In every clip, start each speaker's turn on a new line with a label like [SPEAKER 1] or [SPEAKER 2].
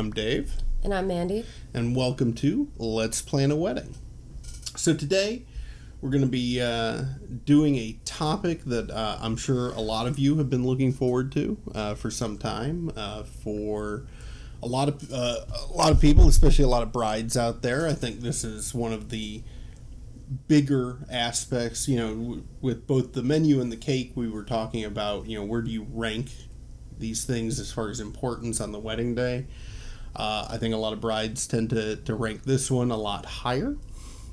[SPEAKER 1] I'm Dave,
[SPEAKER 2] And I'm Mandy.
[SPEAKER 1] and welcome to Let's Plan a Wedding. So, today we're going to be uh, doing a topic that uh, I'm sure a lot of you have been looking forward to uh, for some time. Uh, for a lot of uh, a lot of people, especially a lot of brides out there, I think this is one of the bigger aspects. You know, w- with both the menu and the cake, we were talking about. You know, where do you rank these things as far as importance on the wedding day? Uh, I think a lot of brides tend to, to rank this one a lot higher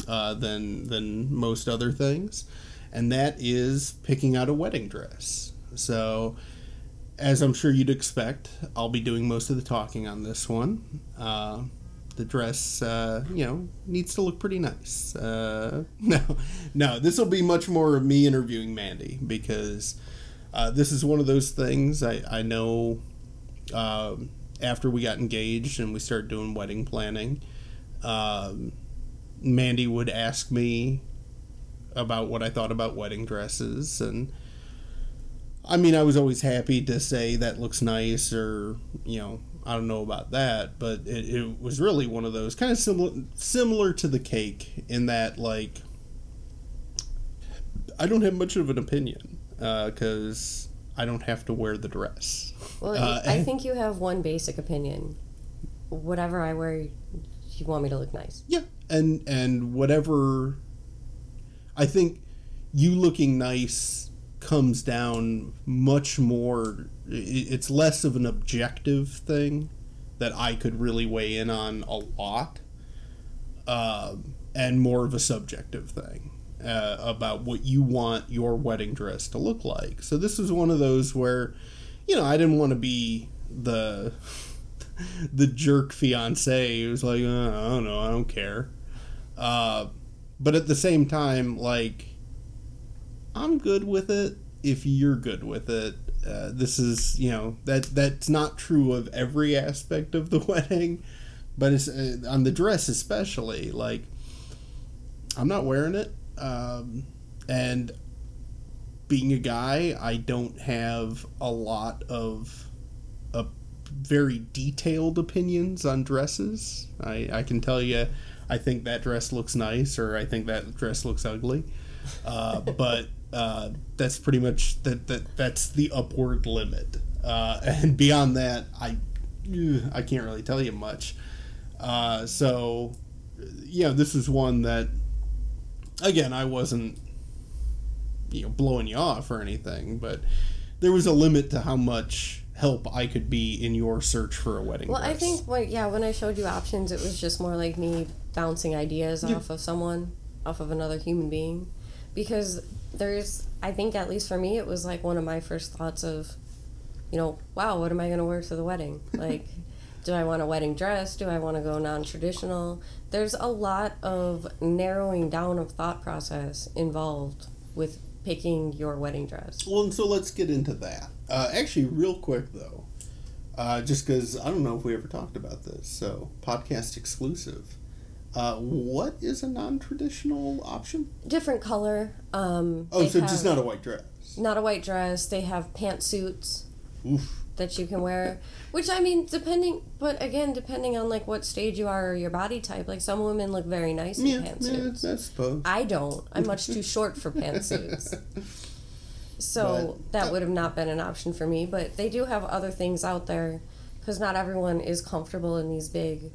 [SPEAKER 1] uh, than than most other things, and that is picking out a wedding dress. So, as I'm sure you'd expect, I'll be doing most of the talking on this one. Uh, the dress, uh, you know, needs to look pretty nice. Uh, no, no, this will be much more of me interviewing Mandy because uh, this is one of those things I, I know um, after we got engaged and we started doing wedding planning, um, Mandy would ask me about what I thought about wedding dresses. And I mean, I was always happy to say that looks nice or, you know, I don't know about that, but it, it was really one of those kind of similar similar to the cake in that like I don't have much of an opinion because I don't have to wear the dress.
[SPEAKER 2] Well,
[SPEAKER 1] Uh,
[SPEAKER 2] I think you have one basic opinion. Whatever I wear, you want me to look nice.
[SPEAKER 1] Yeah, and and whatever. I think you looking nice comes down much more. It's less of an objective thing that I could really weigh in on a lot, um, and more of a subjective thing uh, about what you want your wedding dress to look like. So this is one of those where, you know, I didn't want to be the the jerk fiance who's like, uh, I don't know, I don't care. Uh, but at the same time, like, I'm good with it if you're good with it. Uh, this is, you know, that that's not true of every aspect of the wedding, but it's uh, on the dress especially. Like, I'm not wearing it, um, and being a guy, I don't have a lot of a very detailed opinions on dresses. I, I can tell you, I think that dress looks nice, or I think that dress looks ugly. Uh, but uh, that's pretty much that, that that's the upward limit. Uh, and beyond that, I I can't really tell you much. Uh, so, yeah, this is one that, again, I wasn't you know blowing you off or anything, but there was a limit to how much help I could be in your search for a wedding
[SPEAKER 2] Well, I think, well, yeah, when I showed you options, it was just more like me bouncing ideas
[SPEAKER 1] Yeah.
[SPEAKER 2] off of someone, off of another human being. Because there's, I think, at least for me, it was like one of my first thoughts of, you know, wow, what am I going to wear to the wedding? Like, do I want a wedding dress? Do I want to go non traditional? There's a lot of narrowing down of thought process involved with picking your wedding dress.
[SPEAKER 1] Well, and so let's get into that. Uh, actually, real quick though, uh, just because I don't know if we ever talked about this, so podcast exclusive. Uh, what is a non-traditional option?
[SPEAKER 2] Different color. Um,
[SPEAKER 1] Oh, so just not a white dress.
[SPEAKER 2] not a white dress. They have pantsuits
[SPEAKER 1] Oof.
[SPEAKER 2] That you can wear, which I mean, depending, but again, depending on like what stage you are or your body type. Like some women look very nice in
[SPEAKER 1] Yeah, yeah,
[SPEAKER 2] pantsuits.
[SPEAKER 1] I suppose.
[SPEAKER 2] I don't. I'm much too short for pantsuits. So that would have not been an option for me. But they do have other things out there because not everyone is comfortable in these big,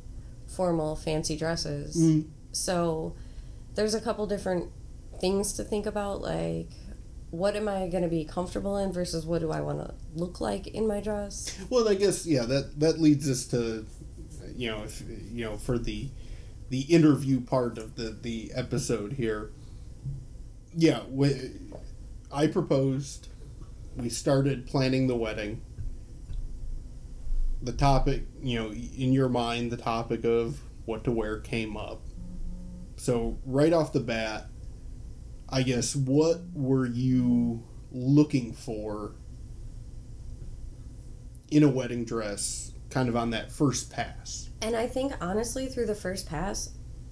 [SPEAKER 2] formal, fancy dresses.
[SPEAKER 1] Mm.
[SPEAKER 2] So there's a couple different things to think about. Like, what am I going to be comfortable in versus what do I want to look like in my dress?
[SPEAKER 1] Well, I guess yeah. That that leads us to, you know, if you know for the the interview part of the the episode here. Yeah, we, I proposed. We started planning the wedding. The topic, you know, in your mind, the topic of what to wear came up. So right off the bat, I guess what were you looking for in a wedding dress kind of on that first pass.
[SPEAKER 2] And I think honestly, through the first pass,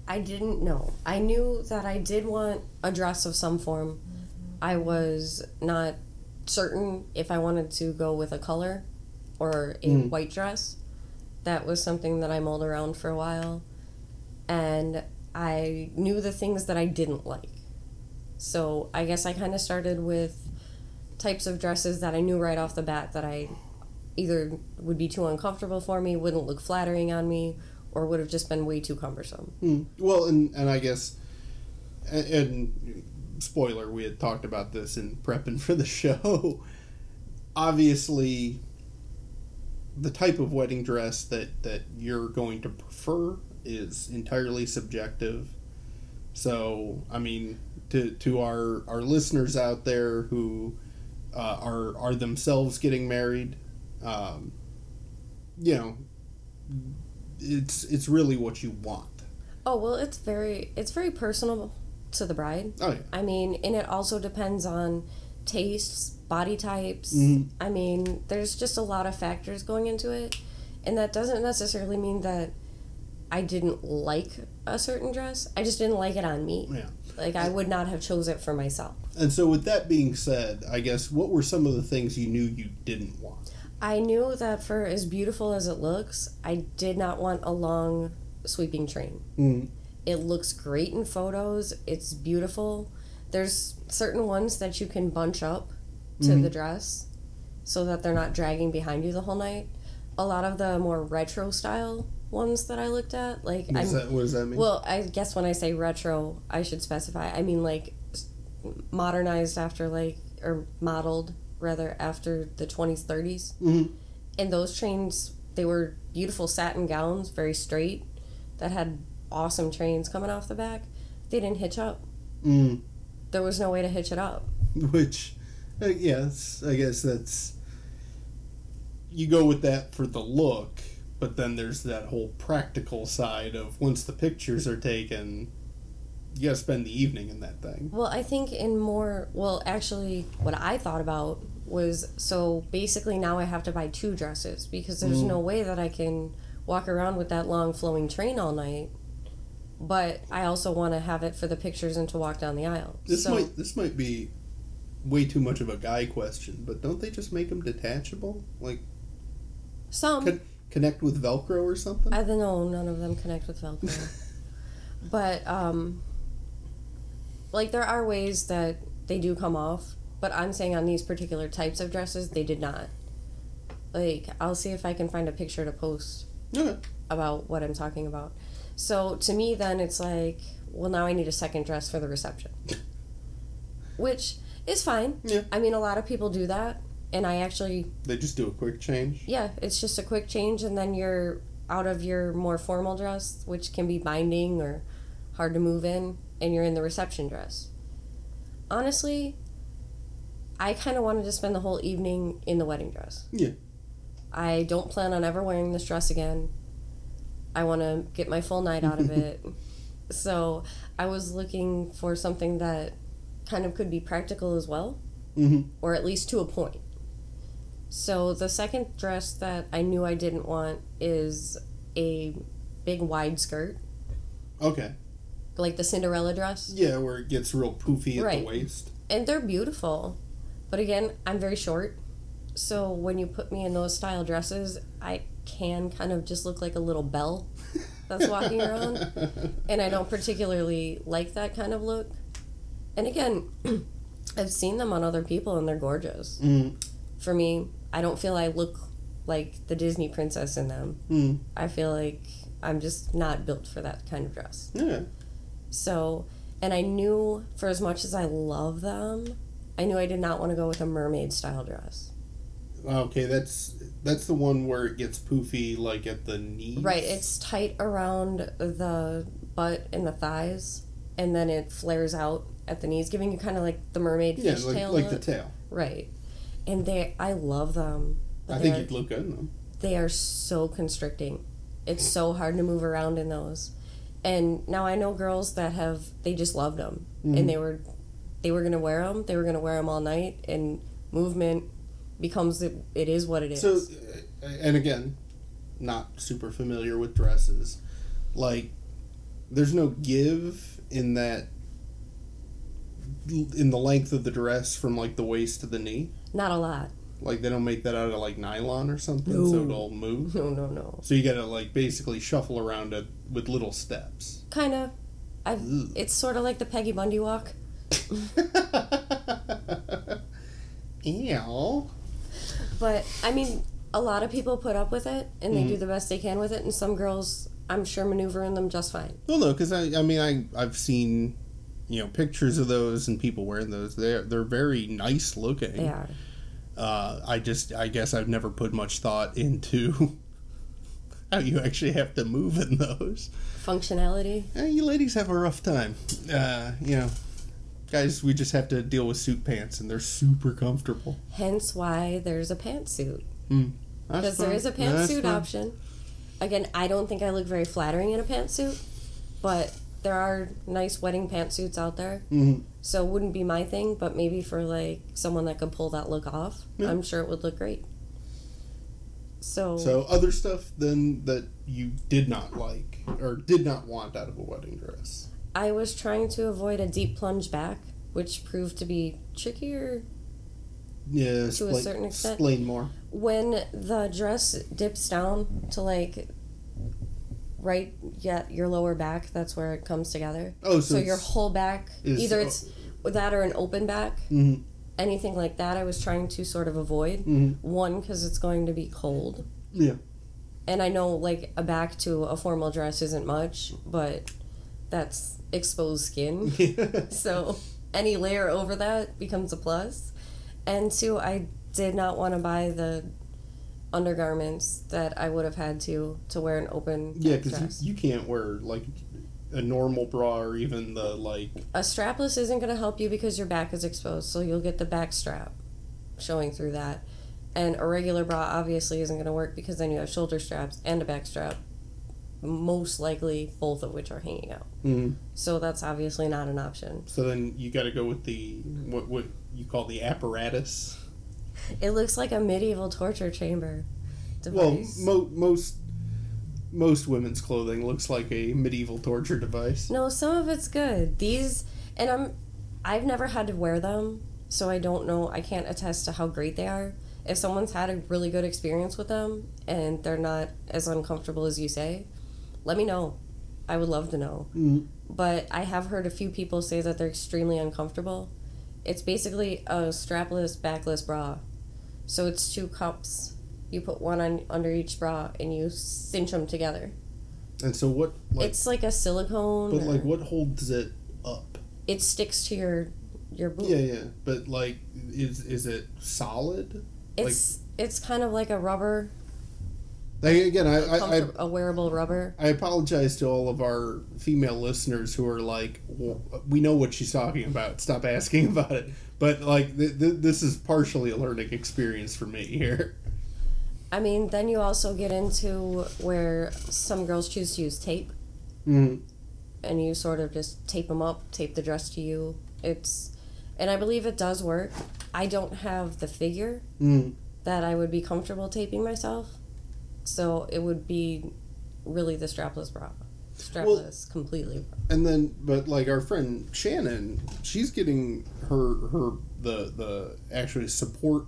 [SPEAKER 2] I didn't know. I knew that I did want a dress of some form. I was not certain if I wanted to go with a color or a
[SPEAKER 1] Mm.
[SPEAKER 2] white dress. that was something that I mulled around for a while. And I knew the things that I didn't like. So I guess I kind of started with types of dresses that I knew right off the bat that I either would be too uncomfortable for me, wouldn't look flattering on me, or would have just been way too cumbersome.
[SPEAKER 1] Hmm. Well, and, and I guess, and, and spoiler, we had talked about this in prepping for the show. Obviously, the type of wedding dress that, that you're going to prefer is entirely subjective. So, I mean, to, to our, our listeners out there who uh, are, are themselves getting married, um, you know, it's it's really what you want.
[SPEAKER 2] Oh well, it's very it's very personal to the bride.
[SPEAKER 1] Oh yeah.
[SPEAKER 2] I mean, and it also depends on tastes, body types.
[SPEAKER 1] Mhm.
[SPEAKER 2] I mean, there's just a lot of factors going into it, and that doesn't necessarily mean that I didn't like a certain dress. I just didn't like it on me.
[SPEAKER 1] Yeah.
[SPEAKER 2] Like I would not have chose it for myself.
[SPEAKER 1] And so, with that being said, I guess what were some of the things you knew you didn't want?
[SPEAKER 2] I knew that for as beautiful as it looks, I did not want a long sweeping train.
[SPEAKER 1] Mm.
[SPEAKER 2] It looks great in photos. It's beautiful. There's certain ones that you can bunch up to
[SPEAKER 1] Mhm.
[SPEAKER 2] the dress so that they're not dragging behind you the whole night. A lot of the more retro style ones that I looked at, like
[SPEAKER 1] What does
[SPEAKER 2] I'm
[SPEAKER 1] that, what does that mean?
[SPEAKER 2] well, I guess when I say retro, I should specify. I mean like modernized after like or modeled rather after the 20s, 30s.
[SPEAKER 1] Mhm.
[SPEAKER 2] And those trains, they were beautiful satin gowns, very straight, that had awesome trains coming off the back. They didn't hitch up.
[SPEAKER 1] Mm.
[SPEAKER 2] There was no way to hitch it up.
[SPEAKER 1] Which, uh, yes, I guess that's. You go with that for the look, but then there's that whole practical side of once the pictures are taken, you gotta spend the evening in that thing.
[SPEAKER 2] Well, I think in more, well, actually, what I thought about was so basically now I have to buy two dresses because there's
[SPEAKER 1] Mm.
[SPEAKER 2] no way that I can walk around with that long flowing train all night. But I also want to have it for the pictures and to walk down the aisle.
[SPEAKER 1] This
[SPEAKER 2] so,
[SPEAKER 1] might this might be way too much of a guy question, but don't they just make them detachable? Like
[SPEAKER 2] some
[SPEAKER 1] connect with Velcro or something?
[SPEAKER 2] I don't know. None of them connect with Velcro. but um, like there are ways that they do come off. But I'm saying on these particular types of dresses, they did not. Like I'll see if I can find a picture to post
[SPEAKER 1] okay.
[SPEAKER 2] about what I'm talking about. So to me, then it's like, well, now I need a second dress for the reception, which is fine.
[SPEAKER 1] Yeah.
[SPEAKER 2] I mean, a lot of people do that, and I actually
[SPEAKER 1] They just do a quick change.
[SPEAKER 2] yeah, it's just a quick change, and then you're out of your more formal dress, which can be binding or hard to move in, and you're in the reception dress. Honestly, I kind of wanted to spend the whole evening in the wedding dress.
[SPEAKER 1] Yeah.
[SPEAKER 2] I don't plan on ever wearing this dress again. I want to get my full night out of it. so I was looking for something that kind of could be practical as well
[SPEAKER 1] Mm-hmm.
[SPEAKER 2] or at least to a point. So the second dress that I knew I didn't want is a big wide skirt,
[SPEAKER 1] Okay.
[SPEAKER 2] like the Cinderella dress.
[SPEAKER 1] Yeah, where it gets real poofy at
[SPEAKER 2] Right.
[SPEAKER 1] the waist.
[SPEAKER 2] And they're beautiful. But again, I'm very short. So when you put me in those style dresses, I can kind of just look like a little belle that's walking around. And I don't particularly like that kind of look. And again, I've seen them on other people and they're gorgeous.
[SPEAKER 1] Mm.
[SPEAKER 2] for me, I don't feel I look like the Disney princess in them.
[SPEAKER 1] Mm.
[SPEAKER 2] I feel like I'm just not built for that kind of dress.
[SPEAKER 1] Yeah.
[SPEAKER 2] So, and I knew for as much as I love them, I knew I did not want to go with a mermaid style dress.
[SPEAKER 1] Okay, that's that's the one where it gets poofy, like at the knees.
[SPEAKER 2] Right, it's tight around the butt and the thighs, and then it flares out at the knees, giving you kind of like the mermaid
[SPEAKER 1] yeah,
[SPEAKER 2] fish
[SPEAKER 1] like,
[SPEAKER 2] tail
[SPEAKER 1] like the tail.
[SPEAKER 2] right, and they, I love them. but
[SPEAKER 1] I think
[SPEAKER 2] they're-
[SPEAKER 1] you'd look good in them.
[SPEAKER 2] they are so constricting. It's so hard to move around in those. And now I know girls that have they just loved them
[SPEAKER 1] Mhm.
[SPEAKER 2] and they were they were going to wear them. They were going to wear them all night and movement becomes it, it is what it is.
[SPEAKER 1] So, uh, and again, not super familiar with dresses. Like, there's no give in that in the length of the dress from like the waist to the knee.
[SPEAKER 2] Not a lot.
[SPEAKER 1] Like they don't make that out of like nylon or something, so it'll move.
[SPEAKER 2] No, no, no.
[SPEAKER 1] So you gotta like basically shuffle around it with little steps.
[SPEAKER 2] Kind of. I. It's sort of like the Peggy Bundy walk.
[SPEAKER 1] Ew.
[SPEAKER 2] But I mean, a lot of people put up with it and they
[SPEAKER 1] Mhm.
[SPEAKER 2] do the best they can with it, and some girls, I'm sure, maneuver in them just fine.
[SPEAKER 1] Well, no, because I, I mean, I, I've seen, you know, pictures of those and people wearing those. They're, they're very nice looking.
[SPEAKER 2] They are.
[SPEAKER 1] Uh, I just, I guess I've never put much thought into how you actually have to move in those.
[SPEAKER 2] Functionality.
[SPEAKER 1] Eh, you ladies have a rough time. Uh, you know, guys, we just have to deal with suit pants, and they're super comfortable.
[SPEAKER 2] Hence why there's a pantsuit.
[SPEAKER 1] That's
[SPEAKER 2] Because there
[SPEAKER 1] fine.
[SPEAKER 2] is a pantsuit option. Again, I don't think I look very flattering in a pantsuit, but there are nice wedding pantsuits out there.
[SPEAKER 1] Mhm.
[SPEAKER 2] So it wouldn't be my thing, but maybe for like someone that could pull that look off,
[SPEAKER 1] Yeah.
[SPEAKER 2] I'm sure it would look great. So,
[SPEAKER 1] So other stuff then that you did not like or did not want out of a wedding dress.
[SPEAKER 2] I was trying to avoid a deep plunge back, which proved to be trickier
[SPEAKER 1] Yeah,
[SPEAKER 2] To a certain extent.
[SPEAKER 1] Explain more.
[SPEAKER 2] when the dress dips down to like right yet your lower back. That's where it comes together.
[SPEAKER 1] Oh, so,
[SPEAKER 2] So, your whole back,
[SPEAKER 1] is-
[SPEAKER 2] either it's that or an open back,
[SPEAKER 1] Mhm.
[SPEAKER 2] anything like that. I was trying to sort of avoid.
[SPEAKER 1] Mhm.
[SPEAKER 2] One because it's going to be cold.
[SPEAKER 1] Yeah.
[SPEAKER 2] and I know like a back to a formal dress isn't much, but that's exposed skin. so any layer over that becomes a plus. And two, I did not want to buy the undergarments that I would have had to to wear an open
[SPEAKER 1] yeah, because you, you can't wear like a normal bra or even the like.
[SPEAKER 2] a strapless isn't going to help you because your back is exposed, so you'll get the back strap showing through that. And a regular bra obviously isn't going to work because then you have shoulder straps and a back strap, most likely both of which are hanging out.
[SPEAKER 1] Mhm.
[SPEAKER 2] So that's obviously not an option.
[SPEAKER 1] So then you got to go with the what what you call the apparatus.
[SPEAKER 2] It looks like a medieval torture chamber
[SPEAKER 1] Well, mo- most most women's clothing looks like a medieval torture device.
[SPEAKER 2] no, some of it's good. These and I'm I've never had to wear them, so I don't know. I can't attest to how great they are. If someone's had a really good experience with them and they're not as uncomfortable as you say, let me know. I would love to know.
[SPEAKER 1] Mhm.
[SPEAKER 2] But I have heard a few people say that they're extremely uncomfortable. It's basically a strapless, backless bra. So it's two cups. You put one on under each bra and you cinch them together.
[SPEAKER 1] And so what? Like,
[SPEAKER 2] it's like a silicone.
[SPEAKER 1] but like what holds it up?
[SPEAKER 2] it sticks to your your boob.
[SPEAKER 1] Yeah, yeah. But like, is is it solid?
[SPEAKER 2] It's it's kind of like a rubber,
[SPEAKER 1] Like again, I I, I
[SPEAKER 2] a wearable rubber.
[SPEAKER 1] I apologize to all of our female listeners who are like, well, we know what she's talking about. Stop asking about it. But like, th- th- this is partially a learning experience for me here.
[SPEAKER 2] I mean, then you also get into where some girls choose to use tape,
[SPEAKER 1] Mm.
[SPEAKER 2] and you sort of just tape them up, tape the dress to you. It's, and I believe it does work. I don't have the figure
[SPEAKER 1] Mm.
[SPEAKER 2] that I would be comfortable taping myself, so it would be really the strapless bra, strapless completely.
[SPEAKER 1] And then, but like our friend Shannon, she's getting her her the the actually support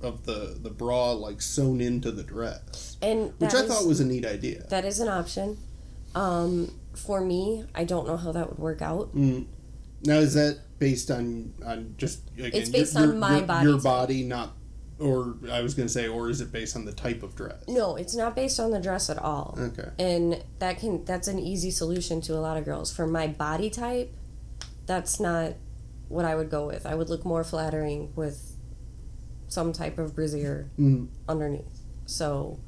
[SPEAKER 1] of the the bra like sewn into the dress,
[SPEAKER 2] And
[SPEAKER 1] which I
[SPEAKER 2] is-
[SPEAKER 1] thought was a neat idea.
[SPEAKER 2] that is an option. Um, for me, I don't know how that would work out.
[SPEAKER 1] Mm. Now, is that based on on just again,
[SPEAKER 2] It's based
[SPEAKER 1] your,
[SPEAKER 2] on
[SPEAKER 1] your-
[SPEAKER 2] my
[SPEAKER 1] your,
[SPEAKER 2] body
[SPEAKER 1] your body, not or I was gonna say, or is it based on the type of dress?
[SPEAKER 2] No, it's not based on the dress at all.
[SPEAKER 1] Okay.
[SPEAKER 2] And that can that's an easy solution to a lot of girls. For my body type, that's not what I would go with. I would look more flattering with some type of brassiere
[SPEAKER 1] Mm.
[SPEAKER 2] underneath. So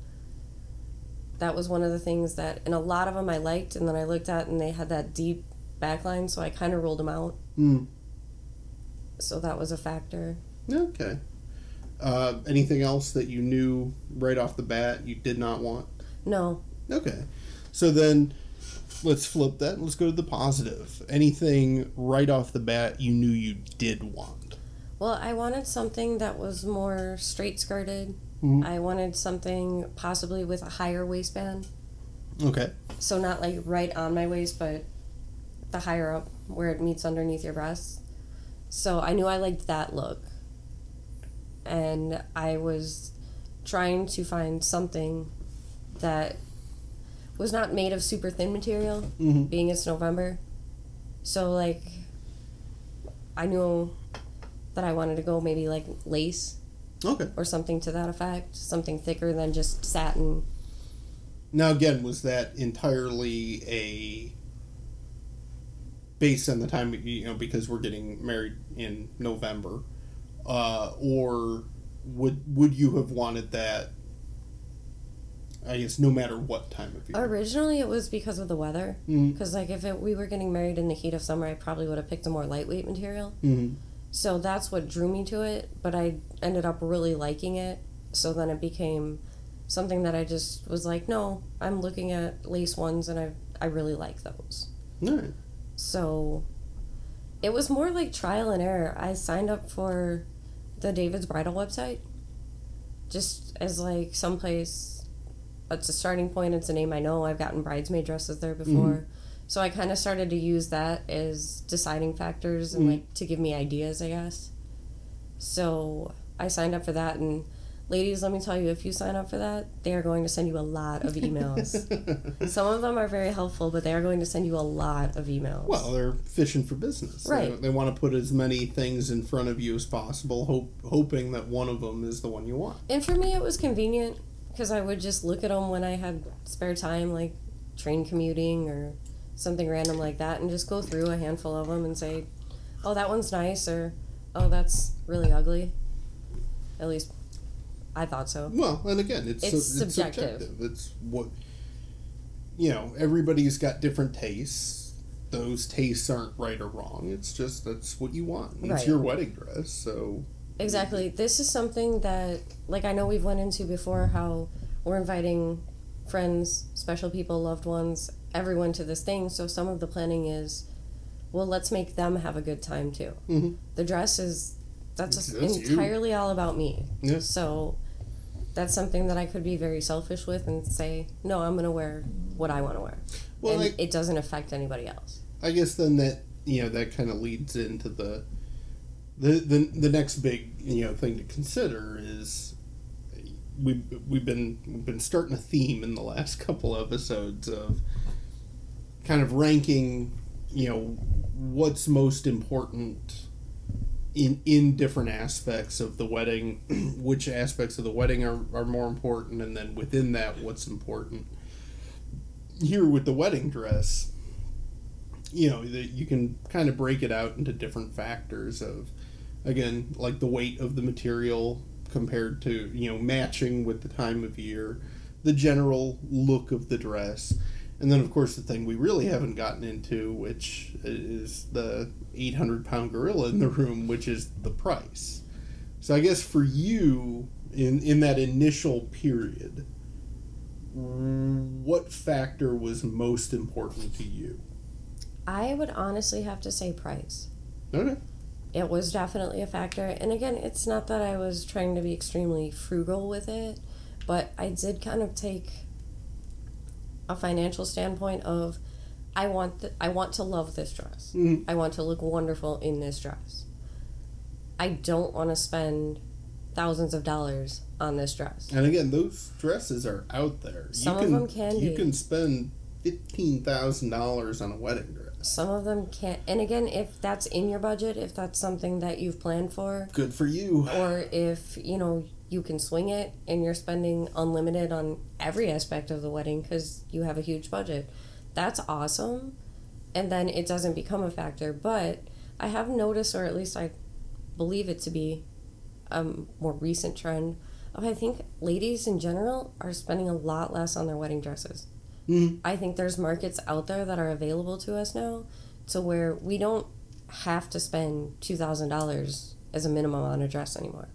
[SPEAKER 2] that was one of the things that and a lot of them I liked and then I looked at and they had that deep backline so I kind of ruled them out.
[SPEAKER 1] Mm.
[SPEAKER 2] So that was a factor.
[SPEAKER 1] Okay. Uh, anything else that you knew right off the bat you did not want?
[SPEAKER 2] No,
[SPEAKER 1] Okay. So then let's flip that. Let's go to the positive. Anything right off the bat you knew you did want?
[SPEAKER 2] Well, I wanted something that was more straight skirted.
[SPEAKER 1] Mhm.
[SPEAKER 2] I wanted something possibly with a higher waistband.
[SPEAKER 1] Okay.
[SPEAKER 2] So not like right on my waist, but the higher up where it meets underneath your breasts. So I knew I liked that look. And I was trying to find something that was not made of super thin material,
[SPEAKER 1] Mm-hmm.
[SPEAKER 2] being it's November. So like, I knew that I wanted to go maybe like lace
[SPEAKER 1] Okay.
[SPEAKER 2] or something to that effect, something thicker than just satin.
[SPEAKER 1] Now, again, was that entirely a based on the time you know because we're getting married in November, uh, or would would you have wanted that? I guess no matter what time of year.
[SPEAKER 2] Originally, it was because of the weather. Because like if it, we were getting married in the heat of summer, I probably would have picked a more lightweight material.
[SPEAKER 1] Mhm.
[SPEAKER 2] So that's what drew me to it. But I ended up really liking it. So then it became something that I just was like, no, I'm looking at lace ones, and I I really like those.
[SPEAKER 1] All right.
[SPEAKER 2] So it was more like trial and error. I signed up for the David's Bridal website just as like someplace it's a starting point, it's a name I know. I've gotten bridesmaid dresses there before. So I kind of started to use that as deciding factors and
[SPEAKER 1] Mhm.
[SPEAKER 2] like to give me ideas, I guess. So I signed up for that and ladies, let me tell you, if you sign up for that, they are going to send you a lot of emails. Some of them are very helpful, but they are going to send you a lot of emails.
[SPEAKER 1] Well, they're fishing for business. They-
[SPEAKER 2] Right.
[SPEAKER 1] They, want to put as many things in front of you as possible, hope, hoping that one of them is the one you want.
[SPEAKER 2] and for me, it was convenient because I would just look at them when I had spare time, like train commuting or something random like that, and just go through a handful of them and say, "Oh, that one's nice," or "Oh, that's really ugly." At least I thought so.
[SPEAKER 1] Well, and again, it's
[SPEAKER 2] It's
[SPEAKER 1] su- it's
[SPEAKER 2] subjective.
[SPEAKER 1] subjective. It's what you know. Everybody's got different tastes. Those tastes aren't right or wrong. It's just that's what you want. It's
[SPEAKER 2] Right.
[SPEAKER 1] your wedding dress, so
[SPEAKER 2] Exactly. This is something that, like, I know we've went into before how we're inviting friends, special people, loved ones, everyone to this thing. So some of the planning is, well, let's make them have a good time too.
[SPEAKER 1] Mhm.
[SPEAKER 2] The dress is that's,
[SPEAKER 1] That's you.
[SPEAKER 2] entirely all about me.
[SPEAKER 1] Yeah.
[SPEAKER 2] So that's something that I could be very selfish with and say, no, I'm going to wear what I want to wear.
[SPEAKER 1] Well,
[SPEAKER 2] and it doesn't affect anybody else.
[SPEAKER 1] I guess then that you know that kind of leads into the the the the next big you know thing to consider is we we've been we've been starting a theme in the last couple episodes of kind of ranking you know what's most important in in different aspects of the wedding which aspects of the wedding are, are more important and then within that what's important. Here with the wedding dress you know that you can kind of break it out into different factors of again like the weight of the material compared to you know matching with the time of year the general look of the dress and then of course the thing we really haven't gotten into which is the 800 pound gorilla in the room which is the price so i guess for you in in that initial period what factor was most important to you
[SPEAKER 2] I would honestly have to say price.
[SPEAKER 1] okay
[SPEAKER 2] it was definitely a factor. And again, it's not that I was trying to be extremely frugal with it, but I did kind of take a financial standpoint of I want th- I want to love this dress.
[SPEAKER 1] Mhm.
[SPEAKER 2] I want to look wonderful in this dress. I don't want to spend thousands of dollars on this dress.
[SPEAKER 1] And again, those dresses are out there.
[SPEAKER 2] Some
[SPEAKER 1] you
[SPEAKER 2] of them can
[SPEAKER 1] You
[SPEAKER 2] be.
[SPEAKER 1] can spend fifteen thousand dollars on a wedding dress.
[SPEAKER 2] Some of them can't. And again, if that's in your budget, if that's something that you've planned for,
[SPEAKER 1] Good for you.
[SPEAKER 2] or if you know you can swing it and you're spending unlimited on every aspect of the wedding because you have a huge budget. That's awesome. And then it doesn't become a factor but i have noticed or at least i believe it to be a more recent trend of i think ladies in general are spending a lot less on their wedding dresses.
[SPEAKER 1] Mhm.
[SPEAKER 2] i think there's markets out there that are available to us now to where we don't have to spend $2000 as a minimum on a dress anymore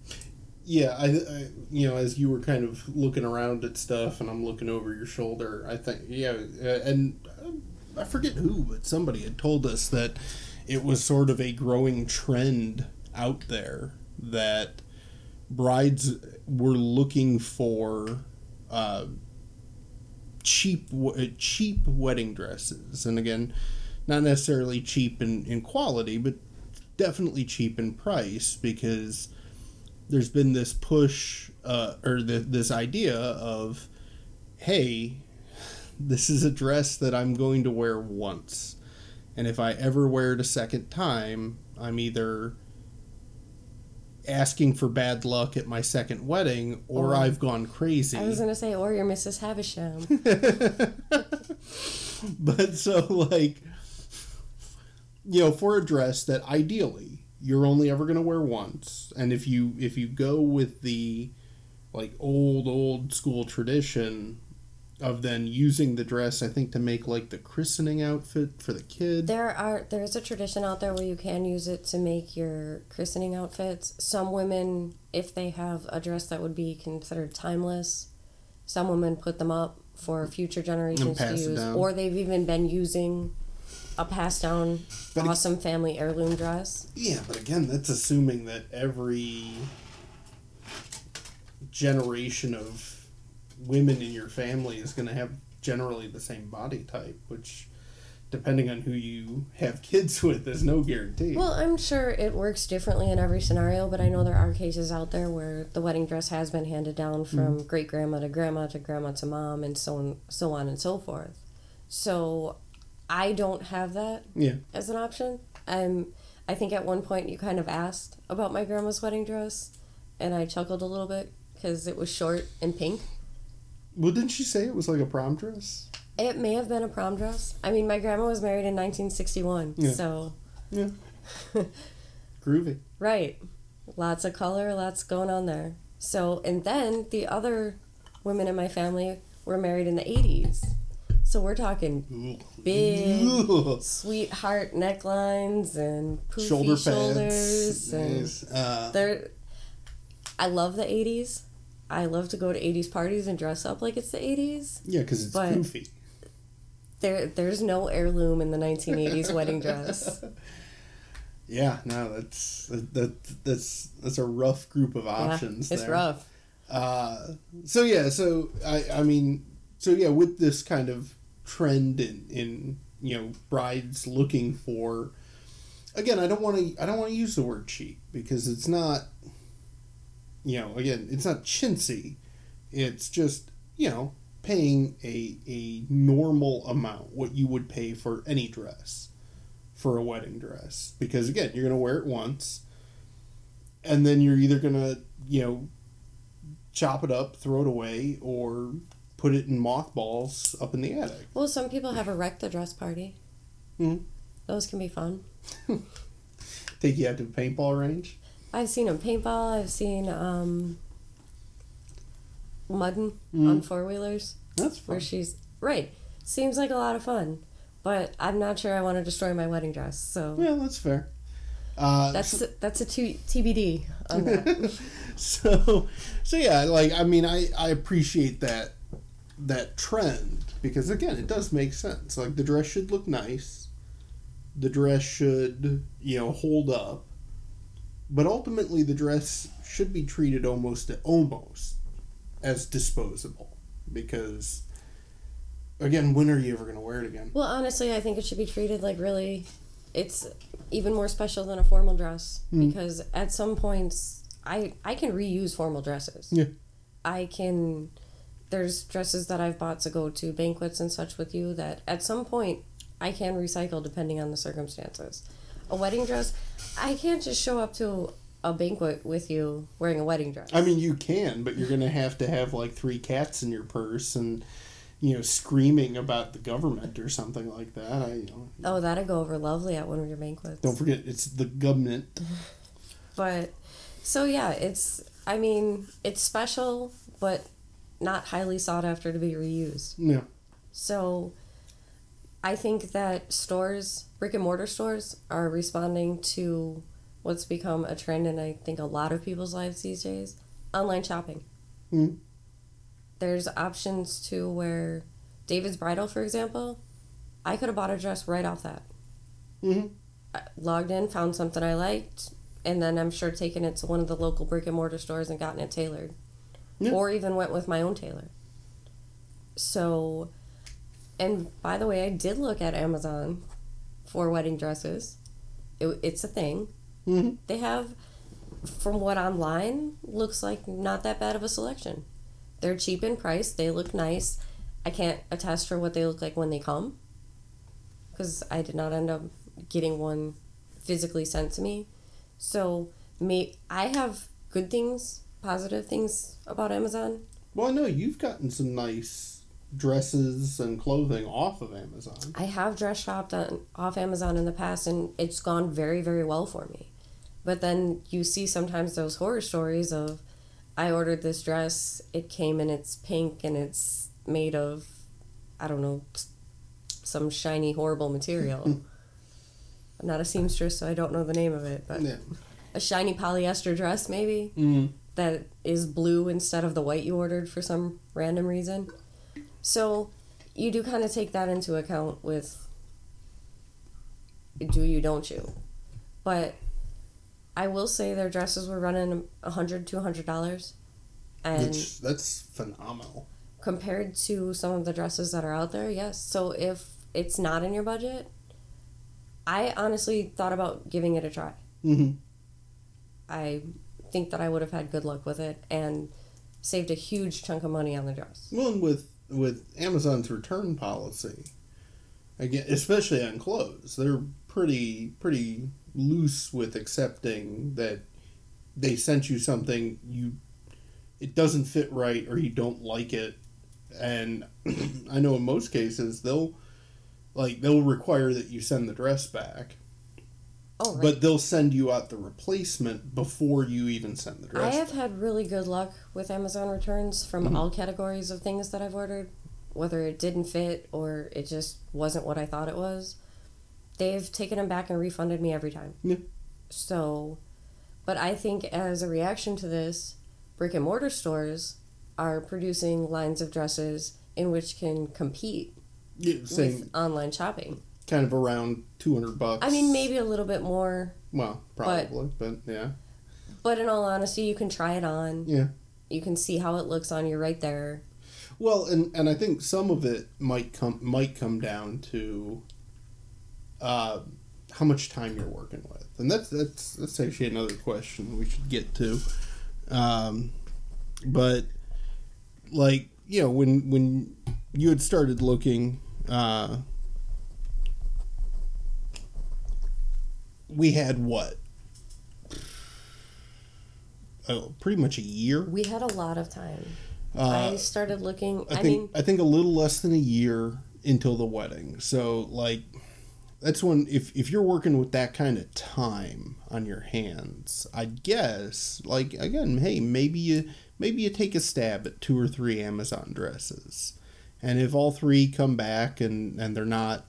[SPEAKER 1] Yeah, I, I, you know, as you were kind of looking around at stuff, and I'm looking over your shoulder. I think, yeah, uh, and uh, I forget who, but somebody had told us that it was sort of a growing trend out there that brides were looking for uh, cheap uh, cheap wedding dresses, and again, not necessarily cheap in, in quality, but definitely cheap in price because there's been this push uh, or the, this idea of, hey, this is a dress that I'm going to wear once, and if I ever wear it a second time, I'm either asking for bad luck at my second wedding or
[SPEAKER 2] Or-
[SPEAKER 1] I've gone crazy.
[SPEAKER 2] I was gonna say, or you're Mrs. Havisham.
[SPEAKER 1] but so like you know for a dress that ideally you're only ever going to wear once. And if you if you go with the like old old school tradition of then using the dress i think to make like the christening outfit for the kid.
[SPEAKER 2] There are there's a tradition out there where you can use it to make your christening outfits. Some women, if they have a dress that would be considered timeless, some women put them up for future generations to use, or they've even been using a passed down
[SPEAKER 1] But it-
[SPEAKER 2] awesome family heirloom dress.
[SPEAKER 1] yeah but again that's assuming that every generation of women in your family is going to have generally the same body type which depending on who you have kids with there's no guarantee
[SPEAKER 2] Well, I'm sure it works differently in every scenario, but I know there are cases out there where the wedding dress has been handed down from
[SPEAKER 1] Mm-hmm.
[SPEAKER 2] great grandma to grandma to grandma to mom, and so on, so on and so forth. So, I don't have that
[SPEAKER 1] yeah
[SPEAKER 2] as an option. Um, I think at one point you kind of asked about my grandma's wedding dress, and I chuckled a little bit because it was short and pink.
[SPEAKER 1] well didn't she say it was like a prom dress
[SPEAKER 2] It may have been a prom dress. I mean, my grandma was married in 1961,
[SPEAKER 1] Yeah.
[SPEAKER 2] so
[SPEAKER 1] yeah groovy
[SPEAKER 2] right, lots of color, lots going on there. So, and then the other women in my family were married in the 80s, so we're talking big sweetheart necklines and poofy
[SPEAKER 1] shoulder
[SPEAKER 2] shoulders
[SPEAKER 1] pads
[SPEAKER 2] and
[SPEAKER 1] nice. uh,
[SPEAKER 2] They're, I love the 80s. I love to go to 80s parties and dress up like it's the 80s.
[SPEAKER 1] yeah because it's goofy
[SPEAKER 2] There, there's no heirloom in the 1980s wedding dress.
[SPEAKER 1] yeah no that's that, that that's that's a rough group of options
[SPEAKER 2] yeah, it's
[SPEAKER 1] there.
[SPEAKER 2] rough.
[SPEAKER 1] Uh, so yeah, so I I mean, so yeah, with this kind of trend in in you know brides looking for, again, I don't want to I don't want to use the word cheap because it's not, you know, again, it's not chintzy, it's just you know paying a a normal amount what you would pay for any dress for a wedding dress. Because again you're gonna wear it once and then you're either gonna you know chop it up, throw it away, or put it in mothballs up in the attic.
[SPEAKER 2] Well, some people have a wreck the dress party.
[SPEAKER 1] Mhm.
[SPEAKER 2] Those can be fun.
[SPEAKER 1] Take you out to the paintball range.
[SPEAKER 2] I've seen them paintball. I've seen um, mudding
[SPEAKER 1] Mm.
[SPEAKER 2] on four wheelers
[SPEAKER 1] That's
[SPEAKER 2] where she's right. Seems like a lot of fun, but I'm not sure I want to destroy my wedding dress. So
[SPEAKER 1] Yeah, that's fair. Uh,
[SPEAKER 2] that's that's a two, TBD on that.
[SPEAKER 1] so, so yeah, like I mean, I I appreciate that that trend because again, it does make sense. Like the dress should look nice, the dress should you know hold up, but ultimately the dress should be treated almost almost as disposable because again, when are you ever going to wear it again?
[SPEAKER 2] Well, honestly, I think it should be treated like really, it's even more special than a formal dress
[SPEAKER 1] Mm.
[SPEAKER 2] because at some points I I can reuse formal dresses.
[SPEAKER 1] Yeah.
[SPEAKER 2] I can. There's dresses that I've bought to go to banquets and such with you that at some point I can recycle depending on the circumstances. A wedding dress, I can't just show up to a banquet with you wearing a wedding dress.
[SPEAKER 1] I mean, you can, but you're going to have to have like three cats in your purse and, you know, screaming about the government or something like that. I, you know,
[SPEAKER 2] oh, that'd go over lovely at one of your banquets.
[SPEAKER 1] don't forget it's the government.
[SPEAKER 2] But so yeah, it's I mean, it's special but not highly sought after to be reused.
[SPEAKER 1] Yeah.
[SPEAKER 2] So I think that stores, brick and mortar stores are responding to what's become a trend in I think a lot of people's lives these days, online shopping.
[SPEAKER 1] Mm.
[SPEAKER 2] There's options to where David's Bridal, for example, I could have bought a dress right off that.
[SPEAKER 1] Mm-hmm.
[SPEAKER 2] I logged in, found something I liked, and then I'm sure taken it to one of the local brick and mortar stores and gotten it tailored.
[SPEAKER 1] Yeah.
[SPEAKER 2] Or even went with my own tailor. So, and by the way, I did look at Amazon for wedding dresses. It, it's a thing.
[SPEAKER 1] hmm
[SPEAKER 2] They have from what online looks like not that bad of a selection. They're cheap in price. They look nice. I can't attest for what they look like when they come because I did not end up getting one physically sent to me. So, me, I have good things, positive things about Amazon.
[SPEAKER 1] Well, I know you've gotten some nice dresses and clothing off of Amazon.
[SPEAKER 2] I have dress shopped on, off Amazon in the past, and it's gone very, very well for me. But then you see sometimes those horror stories of, I ordered this dress, it came and it's pink and it's made of, I don't know, some shiny, horrible material. I'm not a seamstress, so I don't know the name of it, but
[SPEAKER 1] Yeah.
[SPEAKER 2] a shiny polyester dress, maybe,
[SPEAKER 1] Mm.
[SPEAKER 2] That is blue instead of the white you ordered for some random reason. So you do kind of take that into account with do you, don't you? But I will say their dresses were running a hundred to a hundred dollars, and
[SPEAKER 1] Which, that's phenomenal.
[SPEAKER 2] compared to some of the dresses that are out there, yes. So if it's not in your budget, I honestly thought about giving it a try.
[SPEAKER 1] hmm
[SPEAKER 2] I think that I would have had good luck with it and saved a huge chunk of money on the dress.
[SPEAKER 1] Well, and with with Amazon's return policy, again, especially on clothes, they're pretty pretty loose with accepting that they sent you something you it doesn't fit right or you don't like it, and I know in most cases they'll like they'll require that you send the dress back,
[SPEAKER 2] Oh, right.
[SPEAKER 1] but they'll send you out the replacement before you even send the dress.
[SPEAKER 2] I have had really good luck with Amazon returns from
[SPEAKER 1] Mhm.
[SPEAKER 2] all categories of things that I've ordered, whether it didn't fit or it just wasn't what I thought it was. They've taken them back and refunded me every time.
[SPEAKER 1] Yeah.
[SPEAKER 2] So, but I think as a reaction to this, brick and mortar stores are producing lines of dresses in which can compete
[SPEAKER 1] Yeah,
[SPEAKER 2] with online shopping.
[SPEAKER 1] Kind of around two hundred bucks.
[SPEAKER 2] I mean, maybe a little bit more,
[SPEAKER 1] Well, probably, but, yeah,
[SPEAKER 2] but in all honesty, you can try it on.
[SPEAKER 1] yeah.
[SPEAKER 2] You can see how it looks on you right there.
[SPEAKER 1] Well, and and I think some of it might come might come down to uh, how much time you're working with, and that's that's that's actually another question we should get to. Um, but like you know, when when you had started looking. Uh, we had what oh, pretty much a year
[SPEAKER 2] We had a lot of time.
[SPEAKER 1] uh,
[SPEAKER 2] I started looking.
[SPEAKER 1] I
[SPEAKER 2] I,
[SPEAKER 1] think
[SPEAKER 2] mean,
[SPEAKER 1] I think a little less than a year until the wedding. So like that's when if if you're working with that kind of time on your hands, I guess like again, hey, maybe you maybe you take a stab at two or three Amazon dresses. And if all three come back and and they're not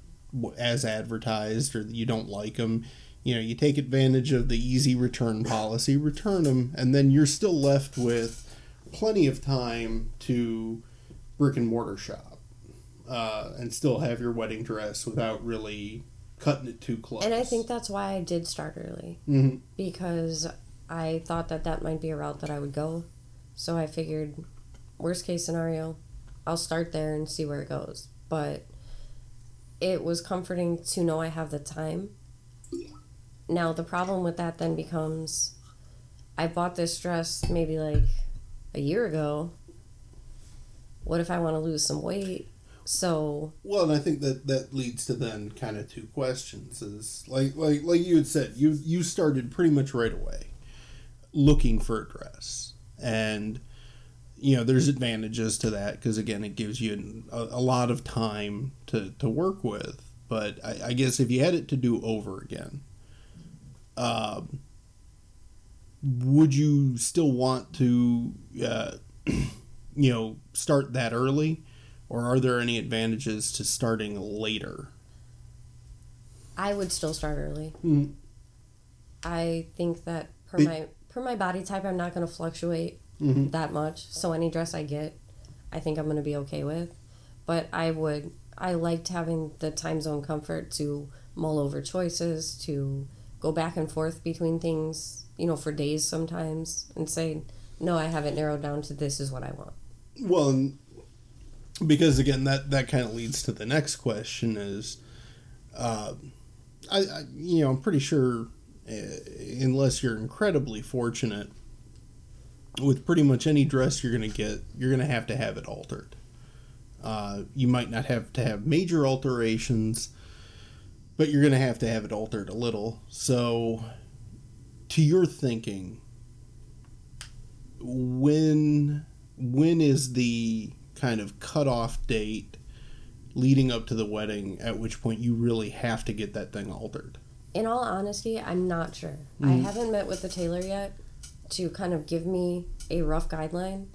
[SPEAKER 1] as advertised or you don't like them, you know, you take advantage of the easy return policy, return them, and then you're still left with plenty of time to brick and mortar shop uh, and still have your wedding dress without really cutting it too close.
[SPEAKER 2] and I think that's why I did start early
[SPEAKER 1] Mhm.
[SPEAKER 2] because I thought that that might be a route that I would go. So I figured, worst case scenario, I'll start there and see where it goes. But it was comforting to know I have the time. Now the problem with that then becomes, I bought this dress maybe like a year ago. What if I want to lose some weight? So
[SPEAKER 1] Well, and I think that that leads to then kind of two questions. Is like like like you had said, you you started pretty much right away looking for a dress, and you know there's advantages to that because again it gives you a, a lot of time to to work with. But I, I guess if you had it to do over again, um, would you still want to, uh, you know, start that early? or are there any advantages to starting later?
[SPEAKER 2] I would still start early.
[SPEAKER 1] Mm.
[SPEAKER 2] I think that per
[SPEAKER 1] Be-
[SPEAKER 2] my per my body type, I'm not going to fluctuate
[SPEAKER 1] Mhm.
[SPEAKER 2] that much. So any dress I get, I think I'm going to be okay with. But I would I liked having the time zone comfort to mull over choices, to go back and forth between things, you know, for days sometimes, and say, no, I have it narrowed down to this is what I want.
[SPEAKER 1] Well, because again, that that kind of leads to the next question: is, uh, I, I you know I'm pretty sure uh, unless you're incredibly fortunate, with pretty much any dress you're going to get, you're going to have to have it altered. Uh, you might not have to have major alterations, but you're going to have to have it altered a little. So, to your thinking, when when is the kind of cutoff date leading up to the wedding at which point you really have to get that thing altered?
[SPEAKER 2] In all honesty, I'm not sure. I
[SPEAKER 1] Mhm.
[SPEAKER 2] haven't met with the tailor yet to kind of give me a rough guideline.